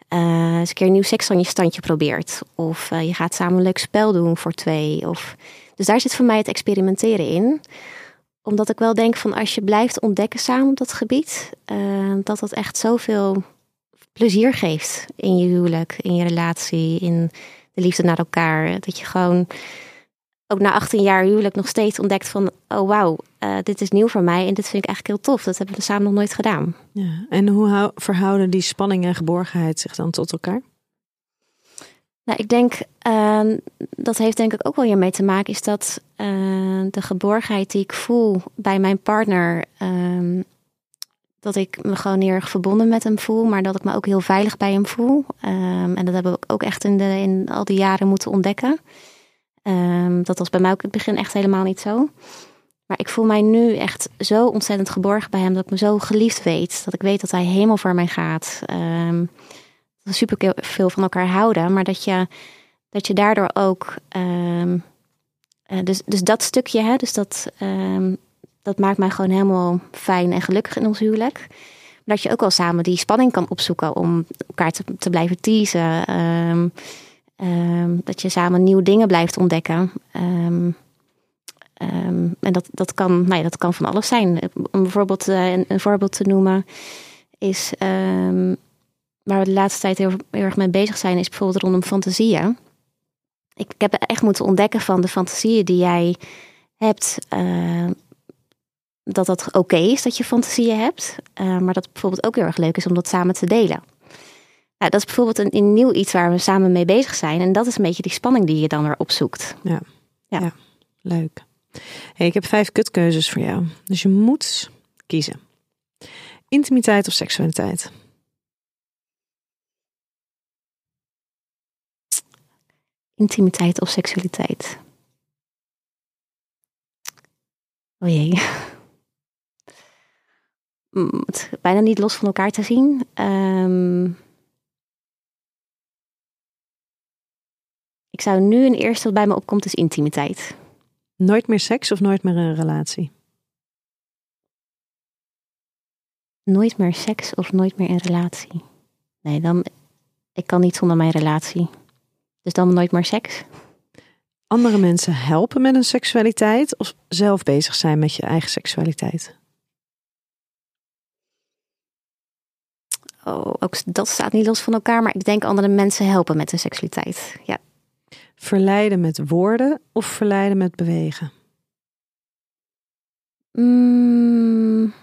eh, eens een keer nieuw seks aan je standje probeert, of eh, je gaat samen leuk spel doen voor twee. Of... Dus daar zit voor mij het experimenteren in, omdat ik wel denk van als je blijft ontdekken samen op dat gebied, eh, dat dat echt zoveel plezier geeft in je huwelijk, in je relatie, in de liefde naar elkaar. Dat je gewoon ook na 18 jaar huwelijk nog steeds ontdekt van... oh wauw, eh, dit is nieuw voor mij en dit vind ik eigenlijk heel tof. Dat hebben we samen nog nooit gedaan. Ja. En hoe hou- verhouden die spanning en geborgenheid zich dan tot elkaar? Nou, ik denk, eh, dat heeft denk ik ook wel hiermee te maken... is dat eh, de geborgenheid die ik voel bij mijn partner... dat ik me gewoon heel erg verbonden met hem voel... maar dat ik me ook heel veilig bij hem voel. Ehm, en dat hebben we ook echt in, de, in al die jaren moeten ontdekken... Ehm, dat was bij mij ook in het begin echt helemaal niet zo. Maar ik voel mij nu echt zo ontzettend geborgen bij hem. Dat ik me zo geliefd weet. Dat ik weet dat hij helemaal voor mij gaat. Ehm, dat we super veel van elkaar houden. Maar dat je, dat je daardoor ook. eh, dus, dus dat stukje, hè, dus dat, dat maakt mij gewoon helemaal fijn en gelukkig in ons huwelijk. Maar dat je ook wel samen die spanning kan opzoeken om elkaar te, te blijven teasen. Ehm, Ehm, dat je samen nieuwe dingen blijft ontdekken. Ehm, en dat, dat, kan, nou ja, dat kan van alles zijn. Om bijvoorbeeld eh, een, een voorbeeld te noemen is... waar we de laatste tijd heel, erg mee bezig zijn... is bijvoorbeeld rondom fantasieën. Ik, ik heb echt moeten ontdekken van de fantasieën die jij hebt... eh, dat dat oké is dat je fantasieën hebt. Uh, maar dat het bijvoorbeeld ook heel erg leuk is om dat samen te delen. Nou, dat is bijvoorbeeld een, een, nieuw iets waar we samen mee bezig zijn. En dat is een beetje die spanning die je dan weer opzoekt. Ja, ja. ja. leuk. Hey, ik heb vijf kutkeuzes voor jou. Dus je moet kiezen. Intimiteit of seksualiteit? Intimiteit of seksualiteit? Oh jee. Het bijna niet los van elkaar te zien. Um, ik zou nu een eerste wat bij me opkomt is intimiteit. Nooit meer seks of nooit meer een relatie? Nooit meer seks of nooit meer een relatie? Nee, dan. Ik kan niet zonder mijn relatie. Dus dan nooit meer seks. Andere mensen helpen met een seksualiteit of zelf bezig zijn met je eigen seksualiteit? Oh, ook dat staat niet los van elkaar, maar ik denk andere mensen helpen met hun seksualiteit. Ja. Verleiden met woorden of verleiden met bewegen? Mm,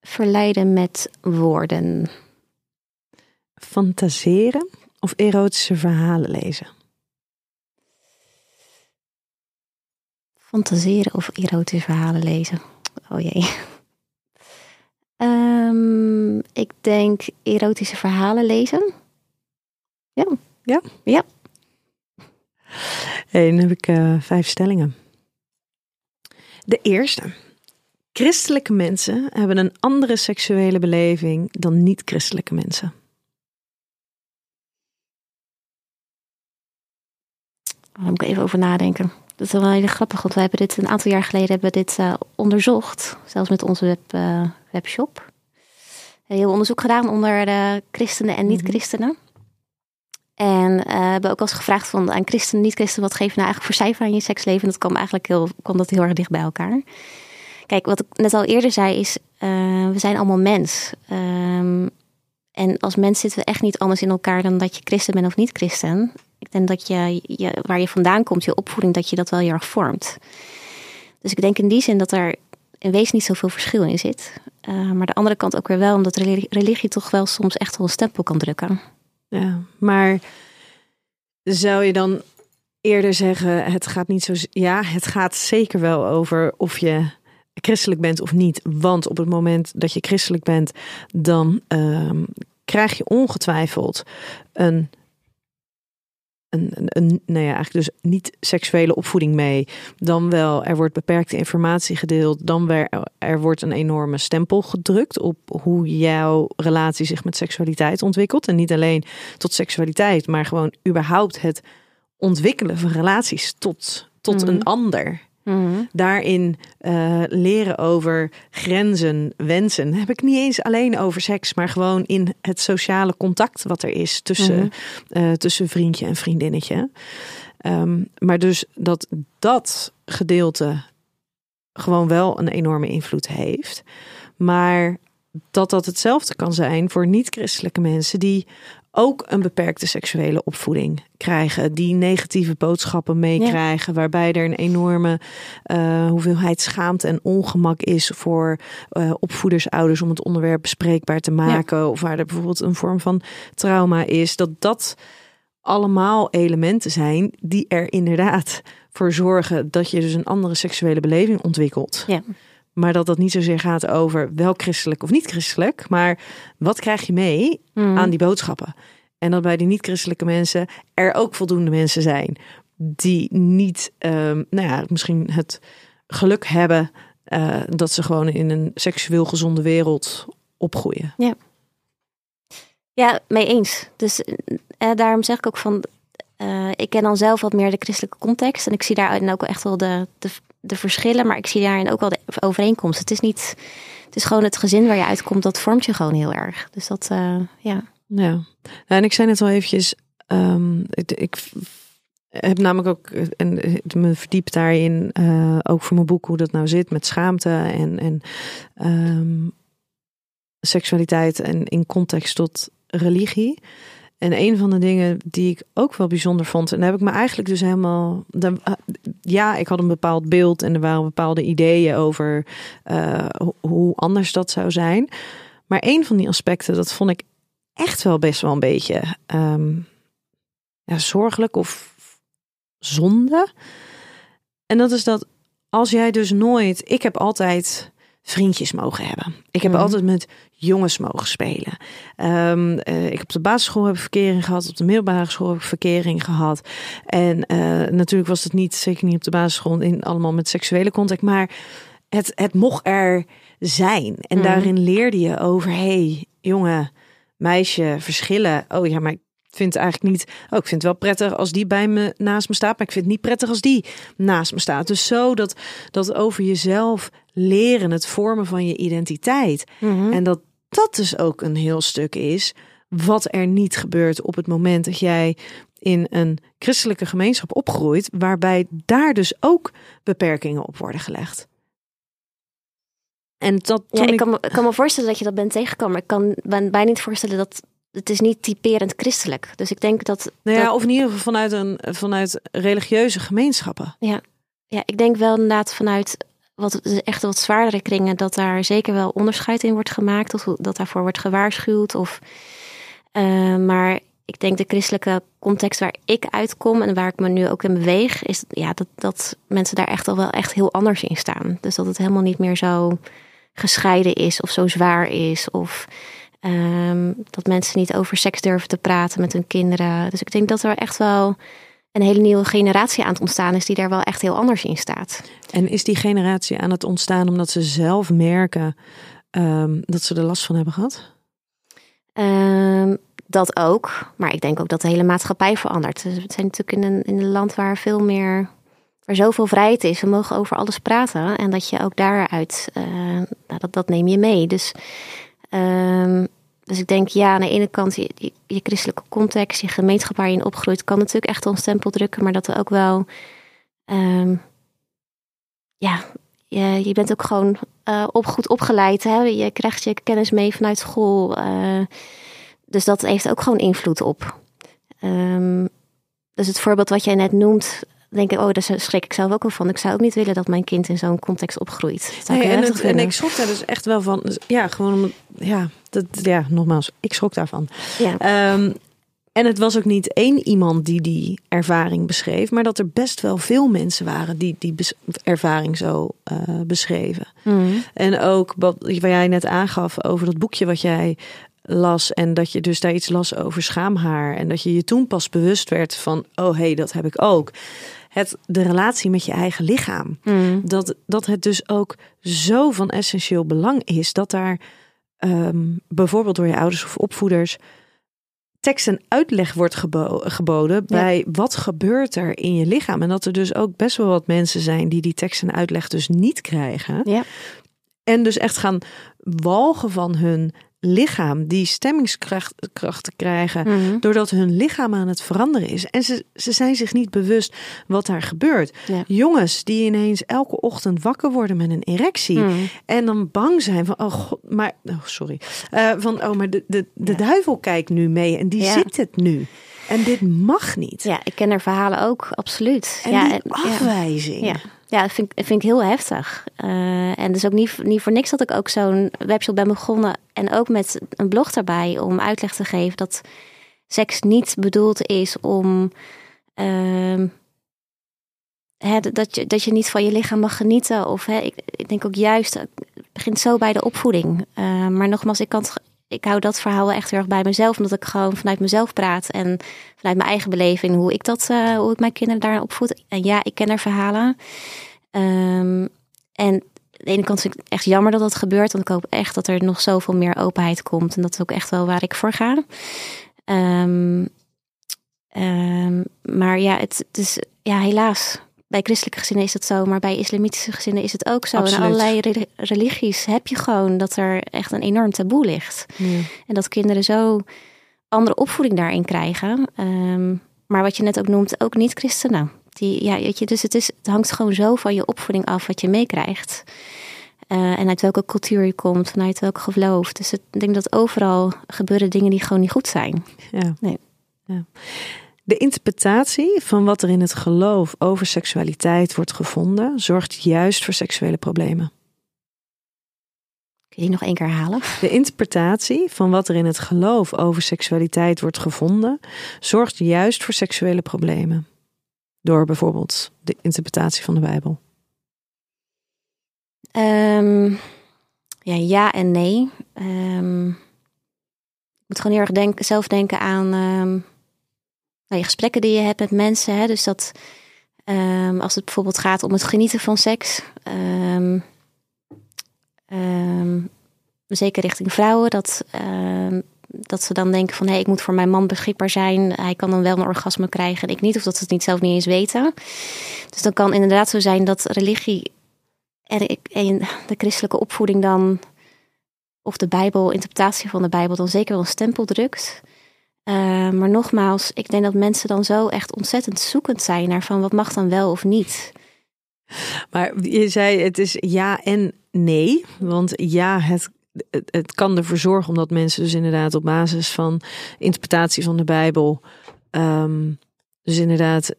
verleiden met woorden. Fantaseren of erotische verhalen lezen? Fantaseren of erotische verhalen lezen? Oh jee. Um, ik denk erotische verhalen lezen. Ja. Ja? Ja. Hey, dan heb ik uh, vijf stellingen. De eerste. Christelijke mensen hebben een andere seksuele beleving dan niet-christelijke mensen. Daar moet ik even over nadenken. Dat is wel heel grappig, want wij hebben dit een aantal jaar geleden hebben dit uh, onderzocht. Zelfs met onze web, uh, webshop. Heel onderzoek gedaan onder de christenen en niet-christenen. En uh, hebben ook als gevraagd van aan christenen, niet-christenen, wat geef je nou eigenlijk voor cijfer aan je seksleven? En dat kwam eigenlijk heel, kwam dat heel erg dicht bij elkaar. Kijk, wat ik net al eerder zei is, we zijn allemaal mens. Um, en als mens zitten we echt niet anders in elkaar dan dat je christen bent of niet christen. Ik denk dat je, je, waar je vandaan komt, je opvoeding, dat je dat wel heel erg vormt. Dus ik denk in die zin dat er in wezen niet zoveel verschil in zit. Uh, maar de andere kant ook weer wel, omdat religie, toch wel soms echt wel een stempel kan drukken. Ja, maar zou je dan eerder zeggen, het gaat niet zo. Ja, het gaat zeker wel over of je christelijk bent of niet. Want op het moment dat je christelijk bent, dan uh, krijg je ongetwijfeld een een, een, nou ja, eigenlijk dus niet seksuele opvoeding mee. Dan wel, er wordt beperkte informatie gedeeld. Dan weer, er wordt een enorme stempel gedrukt op hoe jouw relatie zich met seksualiteit ontwikkelt. En niet alleen tot seksualiteit, maar gewoon überhaupt het ontwikkelen van relaties tot, tot een mhm. Mhm. Daarin uh, leren over grenzen, wensen. Heb ik niet eens alleen over seks, maar gewoon in het sociale contact wat er is tussen, uh, tussen vriendje en vriendinnetje. Um, maar dus dat dat gedeelte gewoon wel een enorme invloed heeft. Maar dat dat hetzelfde kan zijn voor niet-christelijke mensen die ook een beperkte seksuele opvoeding krijgen, die negatieve boodschappen meekrijgen, waarbij er een enorme uh, hoeveelheid schaamte en ongemak is voor uh, opvoeders, ouders om het onderwerp bespreekbaar te maken, of waar er bijvoorbeeld een vorm van trauma is, dat dat allemaal elementen zijn die er inderdaad voor zorgen dat je dus een andere seksuele beleving ontwikkelt. Ja. Maar dat dat niet zozeer gaat over wel christelijk of niet christelijk. Maar wat krijg je mee hmm. aan die boodschappen? En dat bij die niet-christelijke mensen er ook voldoende mensen zijn die niet, um, nou ja, misschien het geluk hebben uh, dat ze gewoon in een seksueel gezonde wereld opgroeien. Ja, ja mee eens. Dus uh, daarom zeg ik ook van, uh, ik ken dan zelf wat meer de christelijke context en ik zie daarin ook echt wel de, de, de verschillen, maar ik zie daarin ook wel de overeenkomsten. Het is niet, het is gewoon het gezin waar je uitkomt, dat vormt je gewoon heel erg. Dus dat, uh, ja. Ja, en ik zei net al eventjes, um, ik, heb namelijk ook en me verdiept daarin, uh, ook voor mijn boek, hoe dat nou zit met schaamte en, en um, seksualiteit en in context tot religie. En een van de dingen die ik ook wel bijzonder vond, en daar heb ik me eigenlijk dus helemaal. Eh, ja, ik had een bepaald beeld en er waren bepaalde ideeën over uh, hoe anders dat zou zijn. Maar een van die aspecten, dat vond ik echt wel best wel een beetje um, ja, zorgelijk of zonde. En dat is dat als jij dus nooit, ik heb altijd vriendjes mogen hebben. Ik heb mhm. altijd met jongens mogen spelen. Um, uh, ik op de basisschool heb verkering gehad, op de middelbare school heb ik verkering gehad. En uh, natuurlijk was het niet, zeker niet op de basisschool, in allemaal met seksuele contact, maar het, het mocht er zijn. En mhm. daarin leerde je over, hey, jongen, meisje, verschillen. Oh ja, maar vind eigenlijk niet. Oh, ik vind het wel prettig als die bij me naast me staat, maar ik vind het niet prettig als die naast me staat. Dus zo dat, dat over jezelf leren, het vormen van je identiteit. Mhm. En dat dat dus ook een heel stuk is wat er niet gebeurt op het moment dat jij in een christelijke gemeenschap opgroeit, waarbij daar dus ook beperkingen op worden gelegd. En dat ja, ik, kan me, kan me voorstellen dat je dat bent tegengekomen. Ik kan ben bijna niet voorstellen dat het is niet typerend christelijk. Dus ik denk dat. Nou ja, dat... of in ieder geval vanuit een vanuit religieuze gemeenschappen. Ja, ja ik denk wel inderdaad vanuit wat echt wat zwaardere kringen, dat daar zeker wel onderscheid in wordt gemaakt, of dat daarvoor wordt gewaarschuwd. Of, uh, maar ik denk de christelijke context waar ik uitkom en waar ik me nu ook in beweeg, is ja, dat, dat mensen daar echt al wel echt heel anders in staan. Dus dat het helemaal niet meer zo gescheiden is of zo zwaar is. Of um, dat mensen niet over seks durven te praten met hun kinderen. Dus ik denk dat er echt wel een hele nieuwe generatie aan het ontstaan is die daar wel echt heel anders in staat. En is die generatie aan het ontstaan omdat ze zelf merken um, dat ze er last van hebben gehad? Um, dat ook. Maar ik denk ook dat de hele maatschappij verandert. Dus we zijn natuurlijk in een, in een land waar veel meer. waar zoveel vrijheid is. We mogen over alles praten. En dat je ook daaruit. Uh, nou, dat, dat neem je mee. Dus. Um, dus ik denk, ja, aan de ene kant je, je, christelijke context, je gemeenschap waar je in opgroeit, kan natuurlijk echt een stempel drukken, maar dat er ook wel, um, ja, je, je bent ook gewoon uh, goed opgeleid. Hè? Je krijgt je kennis mee vanuit school. Uh, dus dat heeft ook gewoon invloed op. Um, dus het voorbeeld wat jij net noemt, denk ik, oh, daar schrik ik zelf ook wel van. Ik zou ook niet willen dat mijn kind in zo'n context opgroeit. Nee, en, het, en, ik schrok daar dus echt wel van. Dus ja, gewoon, ja, dat, ja, nogmaals, ik schrok daarvan. Ja. Um, en het was ook niet één iemand die die ervaring beschreef, maar dat er best wel veel mensen waren die die ervaring zo uh, beschreven. Mm. En ook wat, wat jij net aangaf over dat boekje wat jij las en dat je dus daar iets las over schaamhaar en dat je je toen pas bewust werd van, oh hé, hey, dat heb ik ook het, de relatie met je eigen lichaam. Mm. Dat, dat het dus ook zo van essentieel belang is dat daar um, bijvoorbeeld door je ouders of opvoeders tekst en uitleg wordt geboden bij wat gebeurt er in je lichaam. En dat er dus ook best wel wat mensen zijn die die tekst en uitleg dus niet krijgen. Ja. En dus echt gaan walgen van hun lichaam die stemmingskracht te krijgen mhm. doordat hun lichaam aan het veranderen is. En ze, ze zijn zich niet bewust wat daar gebeurt. Jongens die ineens elke ochtend wakker worden met een erectie mhm. en dan bang zijn van oh god, maar oh, sorry, uh, van oh maar de, de, de duivel kijkt nu mee en die ziet het nu. En dit mag niet. Ja, ik ken er verhalen ook, absoluut. En ja, die afwijzing. Ja. Ja, dat vind, ik, heel heftig. Uh, en dus ook niet, niet voor niks dat ik ook zo'n webshop ben begonnen. En ook met een blog daarbij om uitleg te geven dat seks niet bedoeld is om. Uh, hè, dat, je, dat je niet van je lichaam mag genieten. Of hè, ik, denk ook juist, het begint zo bij de opvoeding. Uh, maar nogmaals, ik kan ik hou dat verhaal wel echt heel erg bij mezelf. Omdat ik gewoon vanuit mezelf praat. En vanuit mijn eigen beleving. Hoe ik dat, uh, hoe ik mijn kinderen daar opvoed. En ja, ik ken er verhalen. Um, en de ene kant vind ik het echt jammer dat dat gebeurt. Want ik hoop echt dat er nog zoveel meer openheid komt. En dat is ook echt wel waar ik voor ga. Um, um, maar ja, het, het, is ja, helaas bij christelijke gezinnen is dat zo, maar bij islamitische gezinnen is het ook zo. En allerlei religies heb je gewoon dat er echt een enorm taboe ligt. En dat kinderen zo andere opvoeding daarin krijgen. Ehm, maar wat je net ook noemt, ook niet-christenen. Die, ja, weet je, dus het, is, het hangt gewoon zo van je opvoeding af wat je meekrijgt. Uh, en uit welke cultuur je komt, vanuit welk geloof. Dus ik denk dat overal gebeuren dingen die gewoon niet goed zijn. Ja. Nee. ja. De interpretatie van wat er in het geloof over seksualiteit wordt gevonden, zorgt juist voor seksuele problemen. Kun je die nog één keer herhalen? De interpretatie van wat er in het geloof over seksualiteit wordt gevonden, zorgt juist voor seksuele problemen. Door bijvoorbeeld de interpretatie van de Bijbel. Ehm, ja, ja en nee. Ehm, ik moet gewoon heel erg denk, zelf denken aan ehm, nou, gesprekken die je hebt met mensen. Hè? Dus dat als het bijvoorbeeld gaat om het genieten van seks. zeker richting vrouwen. Dat, dat ze dan denken van hé, hey, ik moet voor mijn man beschikbaar zijn. Hij kan dan wel een orgasme krijgen en ik niet. Of dat ze het niet zelf niet eens weten. Dus dan kan inderdaad zo zijn dat religie en de christelijke opvoeding dan, of de Bijbel, interpretatie van de Bijbel, dan zeker wel een stempel drukt. Uh, maar nogmaals, ik denk dat mensen dan zo echt ontzettend zoekend zijn naar van wat mag dan wel of niet. Maar je zei het is ja en nee. Want ja, het, het, kan ervoor zorgen omdat mensen dus inderdaad op basis van interpretatie van de Bijbel. Um, dus inderdaad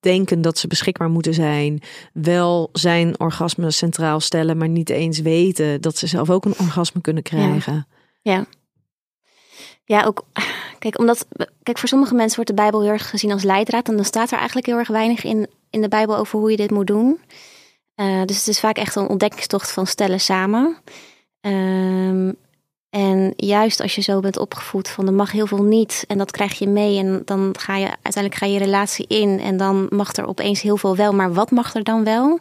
denken dat ze beschikbaar moeten zijn, wel zijn orgasme centraal stellen, maar niet eens weten dat ze zelf ook een orgasme kunnen krijgen. Ja. ja. Ja, ook. Kijk, omdat. Kijk, voor sommige mensen wordt de Bijbel heel erg gezien als leidraad. En dan staat er eigenlijk heel erg weinig in, in de Bijbel over hoe je dit moet doen. Uh, dus het is vaak echt een ontdekkingstocht van stellen samen. Um, en juist als je zo bent opgevoed van er mag heel veel niet en dat krijg je mee en dan ga je uiteindelijk ga je relatie in en dan mag er opeens heel veel wel, maar wat mag er dan wel?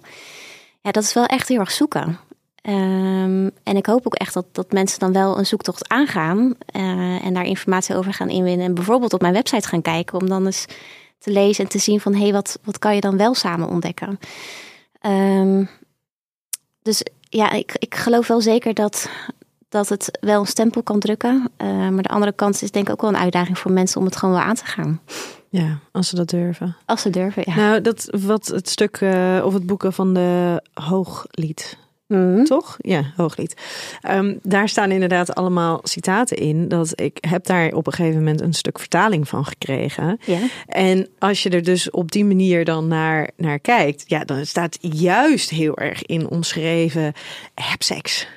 Ja, dat is wel echt heel erg zoeken. Um, en ik hoop ook echt dat, dat mensen dan wel een zoektocht aangaan uh, en daar informatie over gaan inwinnen en bijvoorbeeld op mijn website gaan kijken om dan eens te lezen en te zien van hé, hey, wat, wat kan je dan wel samen ontdekken? Um, dus ja, ik, ik geloof wel zeker dat dat het wel een stempel kan drukken. Uh, maar de andere kant is denk ik ook wel een uitdaging voor mensen om het gewoon wel aan te gaan. Ja, als ze dat durven. Als ze durven, ja. Nou, dat wat het stuk uh, of het boeken van de Hooglied. Mm. Toch? Ja, Hooglied. Um, daar staan inderdaad allemaal citaten in. Dat ik heb daar op een gegeven moment een stuk vertaling van gekregen. Ja. En als je er dus op die manier dan naar, naar kijkt, ja, dan staat juist heel erg in omschreven: heb seks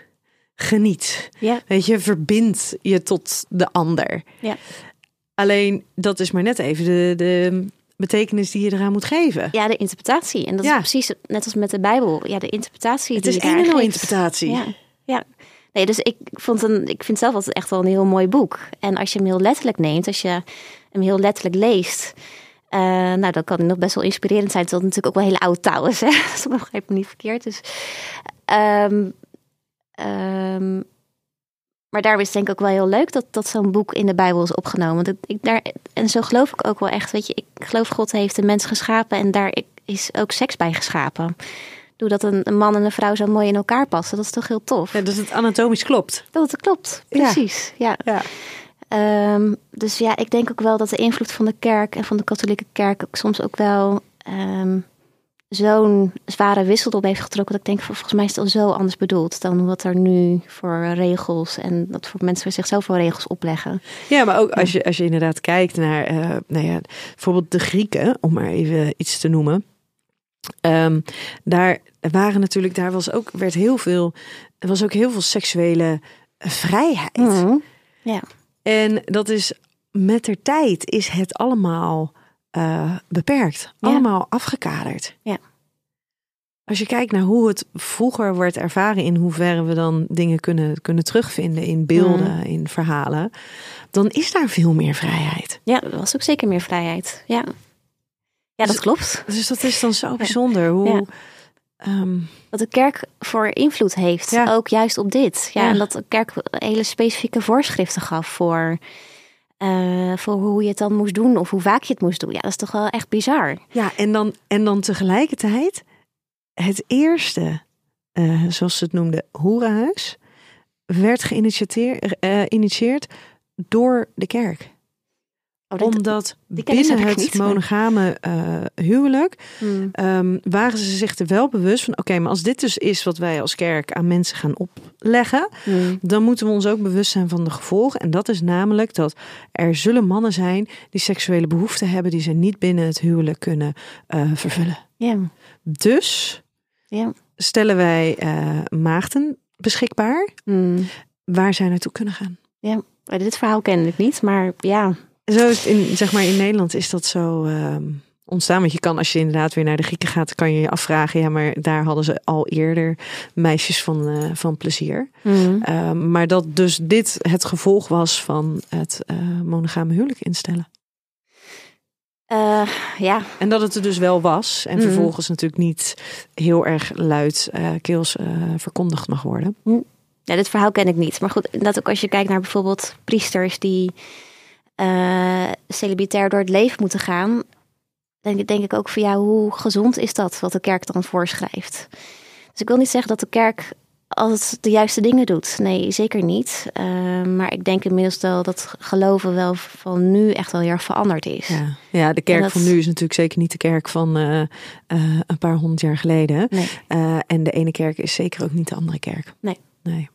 geniet. Ja. Weet je, verbind je tot de ander. Ja. Alleen dat is maar net even de, de betekenis die je eraan moet geven. Ja, de interpretatie. En dat is precies net als met de Bijbel. Ja, de interpretatie. Het is een en al interpretatie. Ja. ja. Nee, dus ik vond een, ik vind zelf altijd echt wel een heel mooi boek. En als je hem heel letterlijk neemt, als je hem heel letterlijk leest. Uh, nou, dan kan nog best wel inspirerend zijn. Terwijl het natuurlijk ook wel hele oude taal is. Hè? Dat begrijp ik niet verkeerd. Dus um, Um, maar daar is denk ik ook wel heel leuk dat, dat zo'n boek in de Bijbel is opgenomen. Dat ik daar, en zo geloof ik ook wel echt. Weet je, ik geloof God heeft de mens geschapen en daar is ook seks bij geschapen. Doordat een, een man en een vrouw zo mooi in elkaar passen, dat is toch heel tof. Ja, dat het anatomisch klopt. Dat het klopt, precies. Ja. ja. Um, dus ja, ik denk ook wel dat de invloed van de kerk en van de katholieke kerk ook soms ook wel um, zo'n zware wissel op heeft getrokken. Dat ik denk, volgens mij is het al zo anders bedoeld dan wat er nu voor regels en dat voor mensen zichzelf wel regels opleggen. Ja, maar ook als je, als je inderdaad kijkt naar, uh, nou ja, bijvoorbeeld de Grieken, om maar even iets te noemen. Um, daar waren natuurlijk, daar was ook, werd heel veel, er was ook heel veel seksuele vrijheid. Mhm. Ja. En dat is met de tijd is het allemaal uh, beperkt. Allemaal afgekaderd. Ja. Als je kijkt naar hoe het vroeger wordt ervaren, in hoeverre we dan dingen kunnen, kunnen terugvinden in beelden, mm. in verhalen, dan is daar veel meer vrijheid. Ja, er was ook zeker meer vrijheid. Ja, ja dat dus, klopt. Dus dat is dan zo bijzonder. Hoe, ja. Um, dat de kerk voor invloed heeft, ja. ook juist op dit. Ja, en dat de kerk hele specifieke voorschriften gaf voor uh, voor hoe je het dan moest doen of hoe vaak je het moest doen. Ja, dat is toch wel echt bizar. Ja, en dan, en dan tegelijkertijd het eerste, uh, zoals ze het noemden, hoerenhuis, werd geïnitieerd uh, door de kerk. Oh, Omdat die binnen het niet, monogame eh, huwelijk Hmm. ehm, waren ze zich er wel bewust van: oké, maar als dit dus is wat wij als kerk aan mensen gaan opleggen, Hmm. dan moeten we ons ook bewust zijn van de gevolgen. En dat is namelijk dat er zullen mannen zijn die seksuele behoeften hebben die ze niet binnen het huwelijk kunnen eh, vervullen. Ja, Dus ja. stellen wij eh, maagden beschikbaar Hmm. waar zij naartoe kunnen gaan. Maar Dit verhaal ken ik niet, maar ja. Zo is het in, zeg maar, in Nederland is dat zo ehm, ontstaan. Want je kan, als je inderdaad weer naar de Grieken gaat, kan je je afvragen. Ja, maar daar hadden ze al eerder meisjes van, eh, van plezier. Hmm. Ehm, maar dat dus dit het gevolg was van het eh, monogame huwelijk instellen. Eh, ja, En dat het er dus wel was. En Mhm. vervolgens natuurlijk niet heel erg luid keels verkondigd mag worden. Ja, dit verhaal ken ik niet. Maar goed, dat ook als je kijkt naar bijvoorbeeld priesters die eh celibatair door het leven moeten gaan, denk, denk ik ook van ja, hoe gezond is dat wat de kerk dan voorschrijft? Dus ik wil niet zeggen dat de kerk altijd de juiste dingen doet. Nee, zeker niet. Eh, maar ik denk inmiddels wel dat geloven wel van nu echt wel heel erg veranderd is. Ja, ja de kerk dat- van nu is natuurlijk zeker niet de kerk van eh, een paar honderd jaar geleden. Nee. En de ene kerk is zeker ook niet de andere kerk. Nee. nee.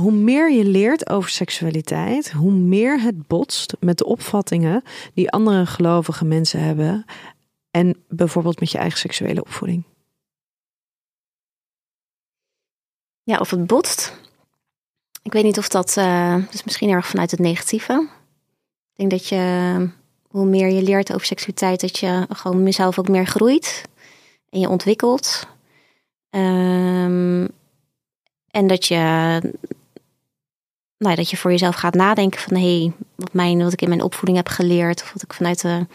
Hoe meer je leert over seksualiteit, hoe meer het botst met de opvattingen die andere gelovige mensen hebben. En bijvoorbeeld met je eigen seksuele opvoeding. Ja, of het botst. Ik weet niet of dat, is misschien erg vanuit het negatieve. Ik denk dat je, hoe meer je leert over seksualiteit, dat je gewoon jezelf ook meer groeit en je ontwikkelt. Ehm, en dat je, nou, dat je voor jezelf gaat nadenken van hé, hey, wat, wat ik in mijn opvoeding heb geleerd, of wat ik vanuit de,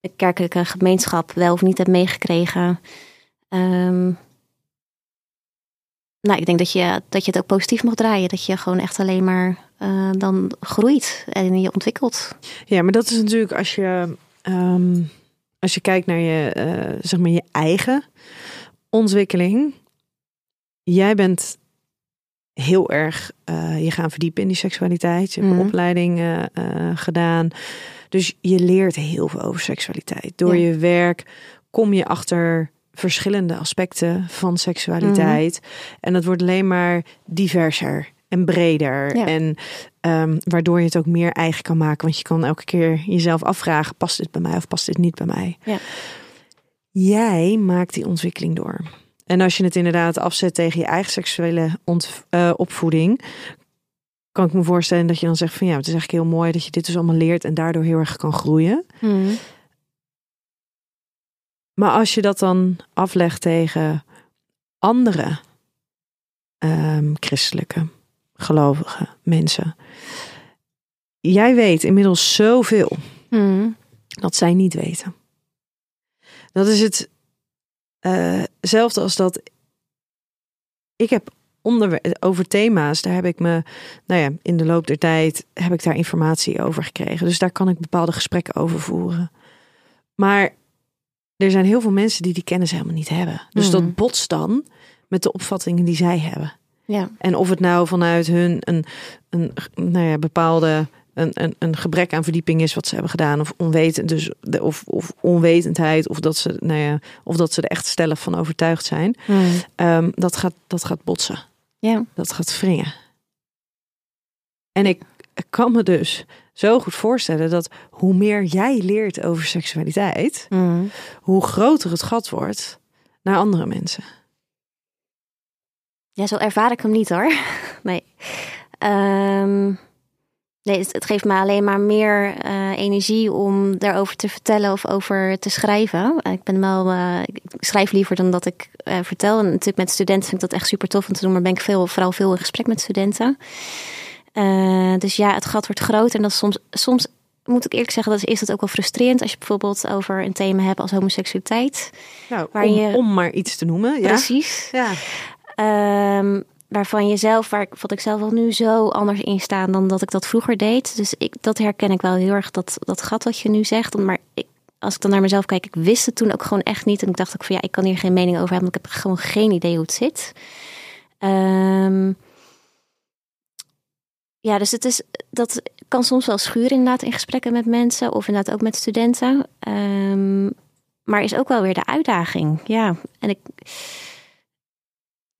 de kerkelijke gemeenschap wel of niet heb meegekregen. Ehm, nou, ik denk dat je, dat je het ook positief mag draaien. Dat je gewoon echt alleen maar eh, dan groeit en je ontwikkelt. Ja, maar dat is natuurlijk als je, ehm, als je kijkt naar je, eh, zeg maar je eigen ontwikkeling. Jij bent heel erg eh, je gaan verdiepen in die seksualiteit. Je hebt Mhm. een opleiding eh, eh, gedaan. Dus je leert heel veel over seksualiteit. Door Ja. je werk kom je achter verschillende aspecten van seksualiteit. En dat wordt alleen maar diverser en breder. Ja. En ehm, waardoor je het ook meer eigen kan maken. Want je kan elke keer jezelf afvragen: past dit bij mij of past dit niet bij mij? Ja. Jij maakt die ontwikkeling door. En als je het inderdaad afzet tegen je eigen seksuele eh, opvoeding, kan ik me voorstellen dat je dan zegt van ja, het is eigenlijk heel mooi dat je dit dus allemaal leert en daardoor heel erg kan groeien. Maar als je dat dan aflegt tegen andere ehm, christelijke, gelovige mensen. Jij weet inmiddels zoveel Mhm. dat zij niet weten. Dat is het eh, hetzelfde als dat ik heb onder, over thema's, daar heb ik me, nou ja, in de loop der tijd heb ik daar informatie over gekregen. Dus daar kan ik bepaalde gesprekken over voeren. Maar er zijn heel veel mensen die die kennis helemaal niet hebben. Dus dat botst dan met de opvattingen die zij hebben. Ja. En of het nou vanuit hun een, een nou ja, bepaalde een, een, een gebrek aan verdieping is wat ze hebben gedaan, of onwetend, dus de, of, of onwetendheid, of dat ze, nou ja, of dat ze er echt stellig van overtuigd zijn, Mhm. Ehm, dat, gaat, dat gaat botsen. ja. Dat gaat wringen. En ik kan me dus zo goed voorstellen dat hoe meer jij leert over seksualiteit, Mhm. hoe groter het gat wordt naar andere mensen. Ja, zo ervaar ik hem niet hoor. Nee. Ehm, nee, het, het geeft me alleen maar meer eh, energie om daarover te vertellen of over te schrijven. Ik ben wel, eh, ik schrijf liever dan dat ik eh, vertel. En natuurlijk met studenten vind ik dat echt super tof om te doen, maar ben ik veel, vooral veel in gesprek met studenten. Dus ja, het gat wordt groter en dat soms, soms moet ik eerlijk zeggen, dat is, is dat ook wel frustrerend als je bijvoorbeeld over een thema hebt als homoseksualiteit. Nou, Waar om, je- om maar iets te noemen. Ja. Precies. Ja. Ehm, waarvan je zelf, waar ik, wat ik zelf wel nu zo anders in sta dan dat ik dat vroeger deed. Dus ik, dat herken ik wel heel erg, dat, dat gat wat je nu zegt. Maar ik, als ik dan naar mezelf kijk, ik wist het toen ook gewoon echt niet. En ik dacht ook van ja, ik kan hier geen mening over hebben, want ik heb gewoon geen idee hoe het zit. Ehm, ja, dus het is, dat kan soms wel schuren inderdaad in gesprekken met mensen of inderdaad ook met studenten. Ehm, maar is ook wel weer de uitdaging. Ja, en ik.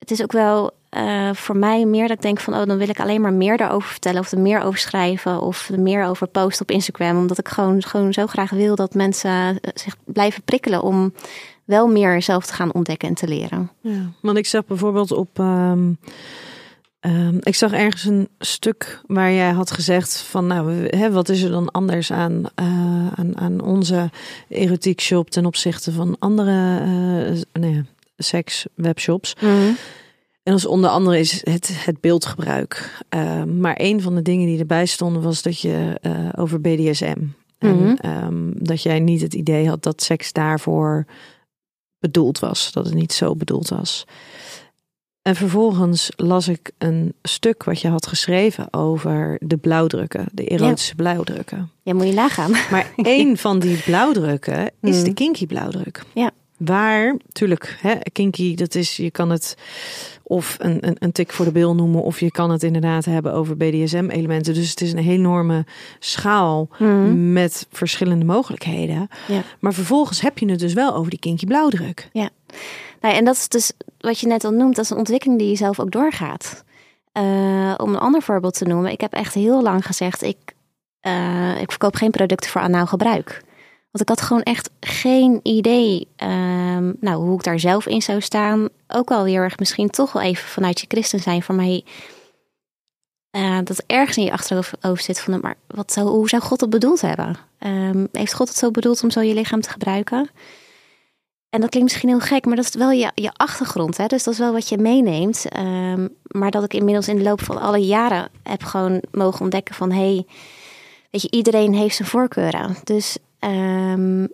Het is ook wel uh, voor mij meer dat ik denk van, oh, dan wil ik alleen maar meer daarover vertellen of er meer over schrijven of er meer over posten op Instagram. Omdat ik gewoon, gewoon zo graag wil dat mensen zich blijven prikkelen om wel meer zelf te gaan ontdekken en te leren. Ja, want ik zag bijvoorbeeld op. Um, um, ik zag ergens een stuk waar jij had gezegd van nou, hè, wat is er dan anders aan, uh, aan, aan onze erotiek shop ten opzichte van andere uh, nee, seks webshops. Mm en als onder andere is het, het beeldgebruik. Uh, maar een van de dingen die erbij stonden was dat je uh, over BDSM. En mm -hmm. dat jij niet het idee had dat seks daarvoor bedoeld was. Dat het niet zo bedoeld was. En vervolgens las ik een stuk wat je had geschreven over de blauwdrukken, de erotische ja. blauwdrukken. Ja, moet je nagaan. Maar één van die blauwdrukken is mm. de kinky blauwdruk. Ja. Waar, tuurlijk, hè, kinky, dat is, je kan het of een, een, een tik voor de bil noemen, of je kan het inderdaad hebben over BDSM-elementen. Dus het is een enorme schaal mm. met verschillende mogelijkheden. Ja. Maar vervolgens heb je het dus wel over die kinky blauwdruk. Ja, nou, en dat is dus wat je net al noemt, dat is een ontwikkeling die je zelf ook doorgaat. Uh, om een ander voorbeeld te noemen, ik heb echt heel lang gezegd, ik, uh, ik verkoop geen producten voor anaal gebruik. Want ik had gewoon echt geen idee um, nou, hoe ik daar zelf in zou staan. Ook wel heel erg misschien toch wel even vanuit je christen zijn voor mij. Uh, dat ergens in je achterhoofd zit van, maar wat zou, hoe zou God het bedoeld hebben? Um, heeft God het zo bedoeld om zo je lichaam te gebruiken? En dat klinkt misschien heel gek, maar dat is wel je, je achtergrond. Hè? Dus dat is wel wat je meeneemt. Um, maar dat ik inmiddels in de loop van alle jaren heb gewoon mogen ontdekken van... hé, hey, weet je, iedereen heeft zijn voorkeuren. Dus um,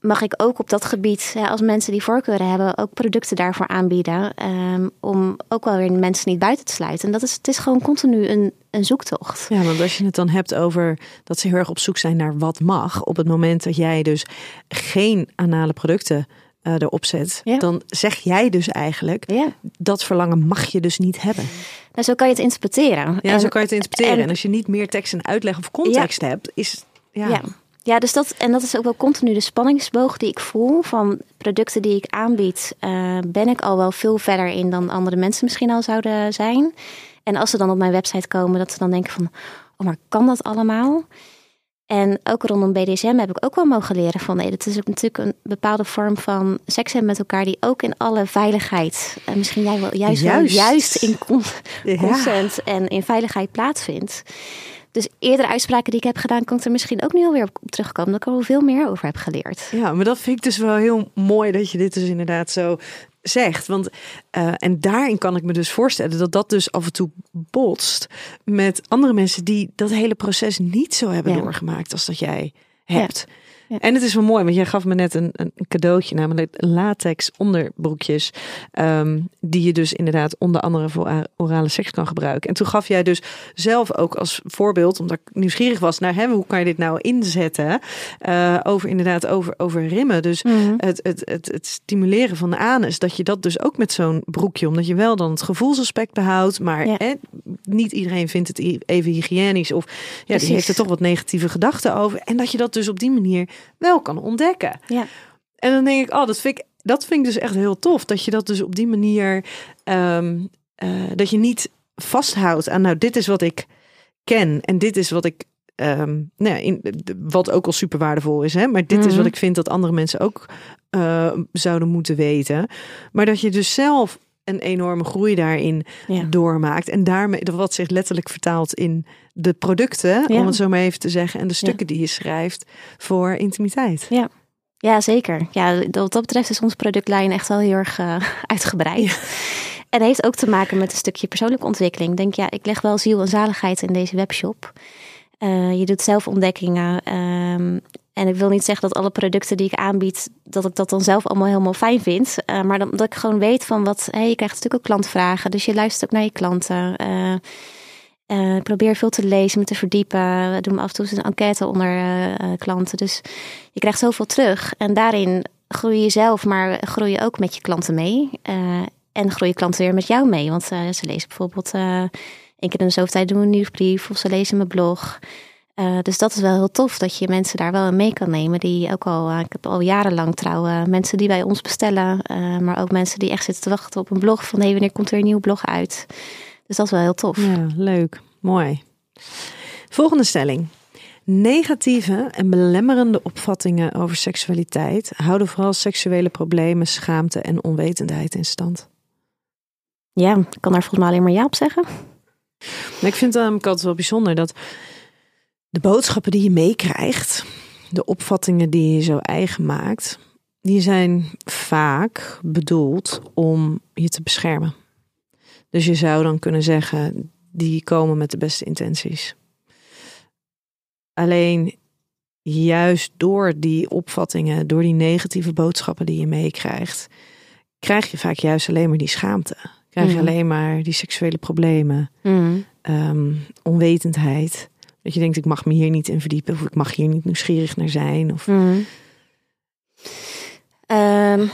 mag ik ook op dat gebied, als mensen die voorkeuren hebben, ook producten daarvoor aanbieden. Um, om ook wel weer mensen niet buiten te sluiten. En dat is, het is gewoon continu een, een zoektocht. Ja, want als je het dan hebt over dat ze heel erg op zoek zijn naar wat mag. Op het moment dat jij dus geen anale producten uh, erop zet, ja. dan zeg jij dus eigenlijk ja. dat verlangen mag je dus niet hebben. Nou, zo kan je het interpreteren. Ja, en, zo kan je het interpreteren. En, en, als je niet meer tekst en uitleg of context ja. hebt, is ja. Ja, dus dat, en dat is ook wel continu de spanningsboog die ik voel van producten die ik aanbied. Uh, ben ik al wel veel verder in dan andere mensen misschien al zouden zijn. En als ze dan op mijn website komen, dat ze dan denken van, oh maar kan dat allemaal? En ook rondom BDSM heb ik ook wel mogen leren van nee, dat is ook natuurlijk een bepaalde vorm van seks hebben met elkaar die ook in alle veiligheid, en misschien jij wel juist, juist. Wel, juist in consent ja. en in veiligheid plaatsvindt. Dus eerdere uitspraken die ik heb gedaan, kan ik er misschien ook nu alweer op terugkomen. Dat ik er wel veel meer over heb geleerd. Ja, maar dat vind ik dus wel heel mooi dat je dit dus inderdaad zo zegt. Want, uh, en daarin kan ik me dus voorstellen dat dat dus af en toe botst met andere mensen die dat hele proces niet zo hebben ja. doorgemaakt als dat jij hebt. Ja. Ja. En het is wel mooi, want jij gaf me net een, een cadeautje, namelijk latex onderbroekjes. Um, die je dus inderdaad onder andere voor orale seks kan gebruiken. En toen gaf jij dus zelf ook als voorbeeld, omdat ik nieuwsgierig was naar hè, hoe kan je dit nou inzetten? Uh, over inderdaad over, over rimmen. Dus mm -hmm. het, het, het, het, stimuleren van de anus, dat je dat dus ook met zo'n broekje, omdat je wel dan het gevoelsaspect behoudt, maar ja. niet iedereen vindt het even hygiënisch of ja, die heeft er toch wat negatieve gedachten over. En dat je dat dus op die manier wel kan ontdekken. Ja. En dan denk ik, oh, dat vind ik, dat vind ik dus echt heel tof. Dat je dat dus op die manier, um, uh, dat je niet vasthoudt aan, nou, dit is wat ik ken en dit is wat ik, um, nou, in, wat ook al super waardevol is, hè. Maar dit mm -hmm. is wat ik vind dat andere mensen ook uh, zouden moeten weten. Maar dat je dus zelf een enorme groei daarin ja. doormaakt. En daarmee, wat zich letterlijk vertaalt in de producten, ja. om het zo maar even te zeggen, en de stukken ja. die je schrijft voor intimiteit. Ja. Ja, zeker. Ja, wat dat betreft is onze productlijn echt wel heel erg uh, uitgebreid. En heeft ook te maken met een stukje persoonlijke ontwikkeling. Ik denk, ja, ik leg wel ziel en zaligheid in deze webshop. Uh, je doet zelf ontdekkingen. Um, en ik wil niet zeggen dat alle producten die ik aanbied, dat ik dat dan zelf allemaal helemaal fijn vind. Uh, maar dat, dat, ik gewoon weet van wat, je krijgt natuurlijk ook klantvragen. Dus je luistert ook naar je klanten. Uh, probeer veel te lezen, me te verdiepen. We doen af en toe een enquête onder klanten. Dus je krijgt zoveel terug. En daarin groei je zelf, maar groei je ook met je klanten mee. en groei je klanten weer met jou mee. Want ze lezen bijvoorbeeld keer in de zoveel tijd doen een nieuwsbrief of ze lezen mijn blog. Uh, dus dat is wel heel tof dat je mensen daar wel mee kan nemen. Die ook al, uh, ik heb al jarenlang trouwen mensen die bij ons bestellen. Uh, maar ook mensen die echt zitten te wachten op een blog. Van hé, wanneer komt er een nieuw blog uit? Dus dat is wel heel tof. Ja, leuk. Mooi. Volgende stelling. Negatieve en belemmerende opvattingen over seksualiteit houden vooral seksuele problemen, schaamte en onwetendheid in stand. Ja, ik kan daar volgens mij alleen maar ja op zeggen. Maar ik vind het um, altijd wel bijzonder dat de boodschappen die je meekrijgt, de opvattingen die je zo eigen maakt, die zijn vaak bedoeld om je te beschermen. Dus je zou dan kunnen zeggen, die komen met de beste intenties. Alleen juist door die opvattingen, door die negatieve boodschappen die je meekrijgt, krijg je vaak juist alleen maar die schaamte. Krijg je Mhm. alleen maar die seksuele problemen, Mm. ehm, onwetendheid. Dat je denkt, ik mag me hier niet in verdiepen, of ik mag hier niet nieuwsgierig naar zijn. Of... Mm. Ehm,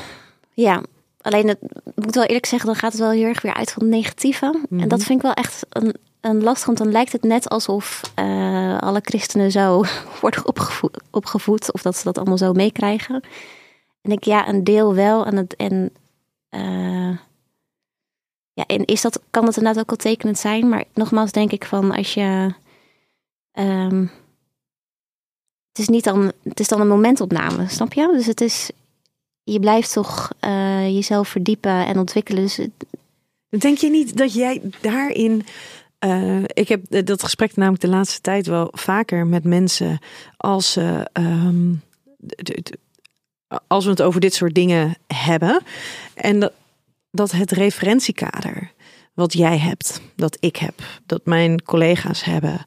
ja, alleen het ik moet wel eerlijk zeggen, dan gaat het wel heel erg weer uit van het negatieve. Mhm. En dat vind ik wel echt een, een lastig, want dan lijkt het net alsof eh, alle christenen zo worden opgevoed, opgevoed, of dat ze dat allemaal zo meekrijgen. En ik, ja, een deel wel. En, het, en, eh, ja, en is dat, kan dat inderdaad ook wel tekenend zijn. Maar nogmaals denk ik van als je... ehm, het is niet dan, het is dan een momentopname, snap je? Dus het is, je blijft toch eh, jezelf verdiepen en ontwikkelen. Dus Denk je niet dat jij daarin. eh, ik heb eh, dat gesprek namelijk de laatste tijd wel vaker met mensen als ehm, als we het over dit soort dingen hebben. En dat, dat het referentiekader wat jij hebt, dat ik heb, dat mijn collega's hebben,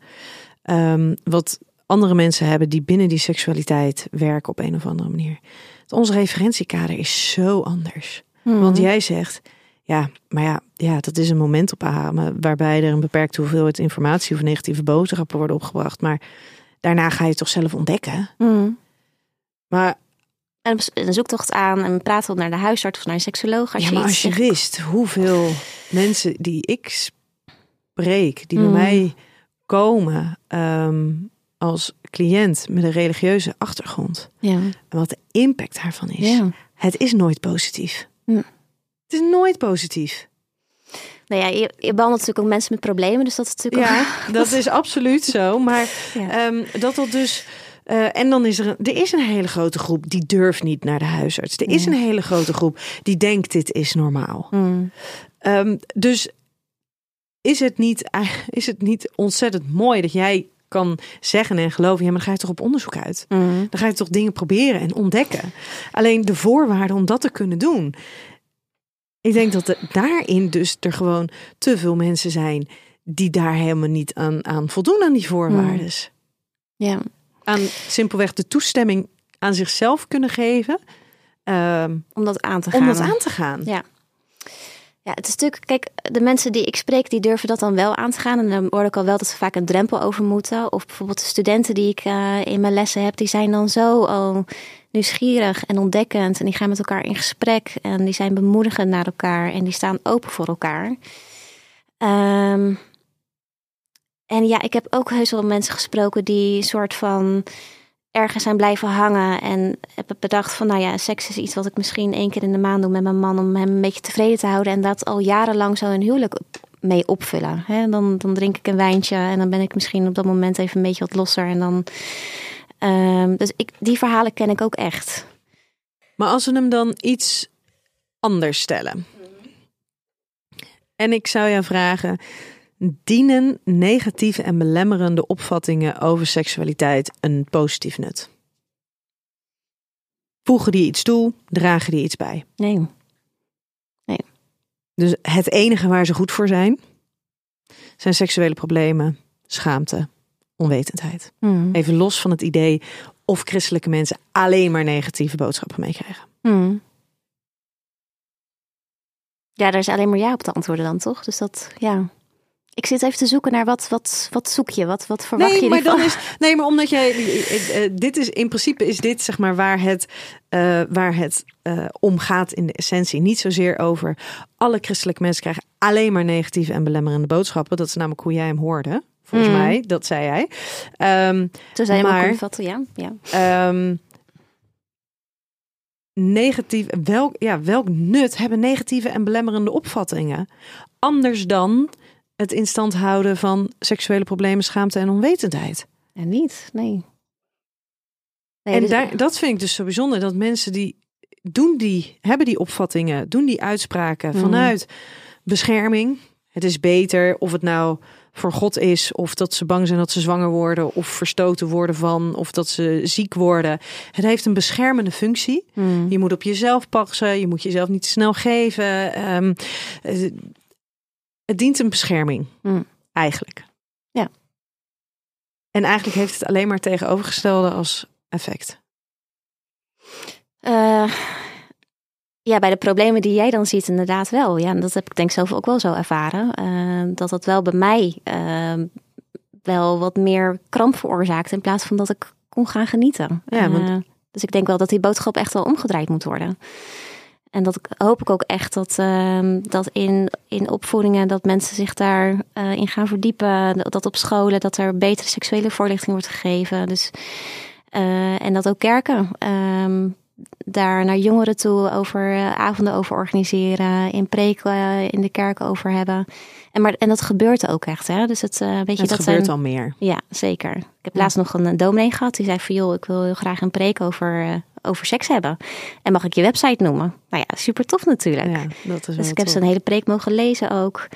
ehm, wat andere mensen hebben die binnen die seksualiteit werken op een of andere manier. Ons referentiekader is zo anders. Want jij zegt, ja, maar ja, ja, dat is een momentopname waarbij er een beperkte hoeveelheid informatie of negatieve boodschappen worden opgebracht. Maar daarna ga je het toch zelf ontdekken. Mm. Maar, En een zoektocht aan en we naar de huisarts of naar een seksoloog. Als ja, je maar als je zegt- wist hoeveel mensen die ik spreek, die bij Mm. mij komen ehm, als cliënt met een religieuze achtergrond. Ja. En wat de impact daarvan is. ja. Het is nooit positief. Mm. Het is nooit positief. Nou ja, je, je behandelt natuurlijk ook mensen met problemen, dus dat is natuurlijk Ja, ook... dat is absoluut zo. Maar Ja. ehm, dat dat dus. eh, en dan is er, een, er is een hele grote groep die durft niet naar de huisarts. Er is een hele grote groep die denkt dit is normaal. Mm. Ehm, dus is het, niet, is het niet ontzettend mooi dat jij kan zeggen en geloven, ja, maar dan ga je toch op onderzoek uit. Mm. Dan ga je toch dingen proberen en ontdekken. Alleen de voorwaarden om dat te kunnen doen. Ik denk dat er daarin dus er gewoon te veel mensen zijn die daar helemaal niet aan, aan voldoen aan die voorwaarden. Ja. Aan simpelweg de toestemming aan zichzelf kunnen geven ehm, om dat aan te gaan. om dat aan te gaan. Ja. Ja, het is natuurlijk, kijk, de mensen die ik spreek, die durven dat dan wel aan te gaan. En dan hoor ik al wel dat ze vaak een drempel over moeten. Of bijvoorbeeld de studenten die ik eh, in mijn lessen heb, die zijn dan zo al nieuwsgierig en ontdekkend. En die gaan met elkaar in gesprek. En die zijn bemoedigend naar elkaar. En die staan open voor elkaar. Ehm, en ja, ik heb ook heus wel mensen gesproken die een soort van ergens zijn blijven hangen. En heb bedacht van, nou ja, seks is iets wat ik misschien één keer in de maand doe met mijn man. Om hem een beetje tevreden te houden. En dat al jarenlang zo een huwelijk mee opvullen. Hè? Dan, dan drink ik een wijntje en dan ben ik misschien op dat moment even een beetje wat losser. En dan, ehm, dus ik, die verhalen ken ik ook echt. Maar als we hem dan iets anders stellen. En ik zou jou vragen: dienen negatieve en belemmerende opvattingen over seksualiteit een positief nut? Voegen die iets toe, dragen die iets bij? Nee. Dus het enige waar ze goed voor zijn, zijn seksuele problemen, schaamte, onwetendheid. Hmm. Even los van het idee of christelijke mensen alleen maar negatieve boodschappen meekrijgen. Hmm. Ja, daar is alleen maar ja op te antwoorden dan, toch? Dus dat, ja. Ik zit even te zoeken naar wat, wat, wat zoek je? Wat, wat verwacht nee, je maar dan is, nee, maar omdat jij. eh, eh, dit is in principe is dit zeg maar waar het, eh, waar het eh, om gaat in de essentie. Niet zozeer over alle christelijke mensen krijgen alleen maar negatieve en belemmerende boodschappen. Dat is namelijk hoe jij hem hoorde. Volgens Mm. mij, dat zei jij. Ehm, Zo zou je hem ook maar- vatten, ja. ja. Ehm, negatief, welk, ja, welk nut hebben negatieve en belemmerende opvattingen? Anders dan het in stand houden van seksuele problemen, schaamte en onwetendheid. Ja, niet, nee. nee en dus- daar, dat vind ik dus zo bijzonder, dat mensen die doen die, hebben die opvattingen, doen die uitspraken Mhm. vanuit bescherming. Het is beter of het nou voor God is, of dat ze bang zijn dat ze zwanger worden, of verstoten worden van, of dat ze ziek worden. Het heeft een beschermende functie. Hmm. Je moet op jezelf passen, je moet jezelf niet te snel geven. Ehm, eh, het dient een bescherming, Mm. eigenlijk. Ja. En eigenlijk heeft het alleen maar tegenovergestelde als effect. Eh, ja, bij de problemen die jij dan ziet, inderdaad wel. Ja, en dat heb ik denk zelf ook wel zo ervaren. Eh, dat dat wel bij mij eh, wel wat meer kramp veroorzaakt in plaats van dat ik kon gaan genieten. Ja, want- dus ik denk wel dat die boodschap echt wel omgedraaid moet worden. En dat hoop ik ook echt dat, ehm, dat in, in opvoedingen dat mensen zich daarin in gaan verdiepen. Dat op scholen dat er betere seksuele voorlichting wordt gegeven. Dus, eh, en dat ook kerken ehm, daar naar jongeren toe over eh, avonden over organiseren, in preken eh, in de kerk over hebben. En, maar, en dat gebeurt ook echt. Hè? Dus het, eh, weet je, het dat gebeurt zijn, al meer. ja, zeker. Ik heb Ja. laatst nog een, eh, dominee gehad. Die zei van, joh, ik wil heel graag een preek over, eh, over seks hebben. En mag ik je website noemen? Nou ja, super tof natuurlijk. Ja, dat is dus ik heb zijn hele preek mogen lezen ook.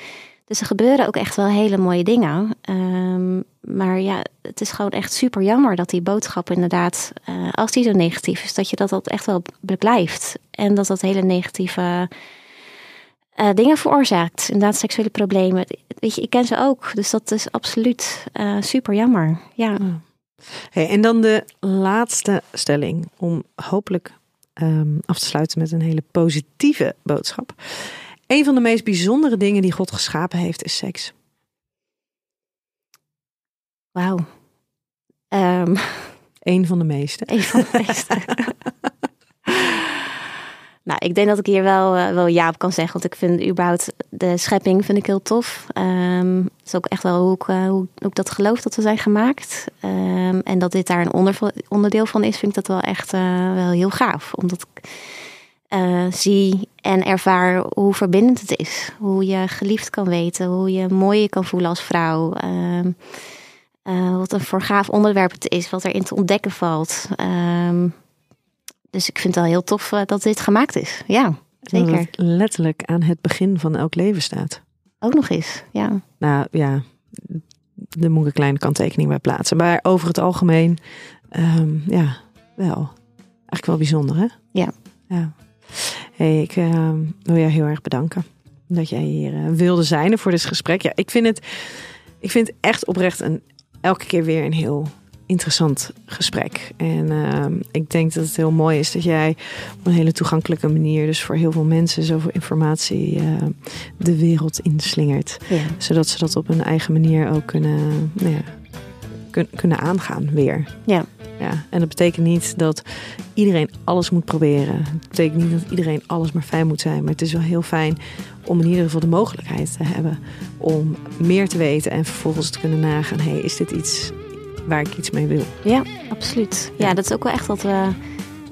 Dus er gebeuren ook echt wel hele mooie dingen. Ehm, maar ja, het is gewoon echt super jammer dat die boodschap inderdaad, eh, als die zo negatief is, dat je dat, dat echt wel blijft. En dat dat hele negatieve eh, dingen veroorzaakt. Inderdaad, seksuele problemen. Weet je, ik ken ze ook. Dus dat is absoluut eh, super jammer. Ja. Hey, en dan de laatste stelling om hopelijk ehm, af te sluiten met een hele positieve boodschap. Een van de meest bijzondere dingen die God geschapen heeft is seks. Wauw. Ehm, Een van de meeste. een van de beste. nou, ik denk dat ik hier wel, eh, wel ja op kan zeggen. Want ik vind überhaupt de schepping vind ik heel tof. Het is ook echt wel hoe ik, eh, hoe, hoe dat geloof dat we zijn gemaakt. Ehm, en dat dit daar een onder, onderdeel van is, vind ik dat wel echt eh, wel heel gaaf. Omdat ik zie en ervaar hoe verbindend het is. Hoe je geliefd kan weten. Hoe je mooi kan voelen als vrouw. Ehm, eh, wat een voor gaaf onderwerp het is, wat erin te ontdekken valt. Dus ik vind het wel heel tof eh, dat dit gemaakt is. Ja, Dat zeker. het letterlijk aan het begin van elk leven staat. Ook nog eens. Ja, Nou ja, daar moet ik een kleine kanttekening bij plaatsen. Maar over het algemeen, ehm, ja, wel. Eigenlijk wel bijzonder, hè? Ja. ja. Hey, ik ehm, wil jou heel erg bedanken dat jij hier eh, wilde zijn en voor dit gesprek. Ja, ik vind het, ik vind het echt oprecht een, elke keer weer een heel interessant gesprek. En ehm, ik denk dat het heel mooi is dat jij op een hele toegankelijke manier, dus voor heel veel mensen, zoveel informatie eh, de wereld inslingert ja. zodat ze dat op hun eigen manier ook kunnen, nou ja, kun- kunnen aangaan weer. Ja. ja. En dat betekent niet dat iedereen alles moet proberen. Het betekent niet dat iedereen alles maar fijn moet zijn. Maar het is wel heel fijn om in ieder geval de mogelijkheid te hebben om meer te weten en vervolgens te kunnen nagaan: hey, is dit iets waar ik iets mee wil? ja absoluut. Ja, dat is ook wel echt wat we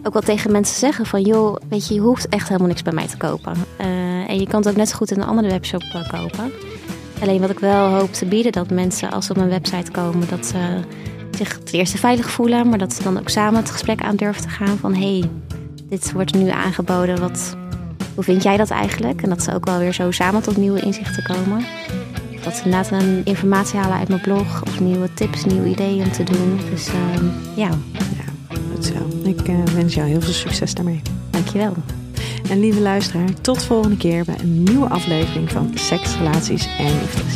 ook wel tegen mensen zeggen. Van joh, weet je, je hoeft echt helemaal niks bij mij te kopen. Eh, en je kan het ook net zo goed in een andere webshop eh, kopen. Alleen wat ik wel hoop te bieden, dat mensen als ze op mijn website komen, dat ze zich ten eerste veilig voelen, maar dat ze dan ook samen het gesprek aan durven te gaan van hé, hey, dit wordt nu aangeboden, wat, hoe vind jij dat eigenlijk? En dat ze ook wel weer zo samen tot nieuwe inzichten komen. Dat ze inderdaad een informatie halen uit mijn blog of nieuwe tips, nieuwe ideeën om te doen. Dus ehm, ja, Ja, goed zo. Ik eh, wens jou heel veel succes daarmee. dankjewel. En lieve luisteraar, tot volgende keer bij een nieuwe aflevering van Seks, Relaties en Liefdes.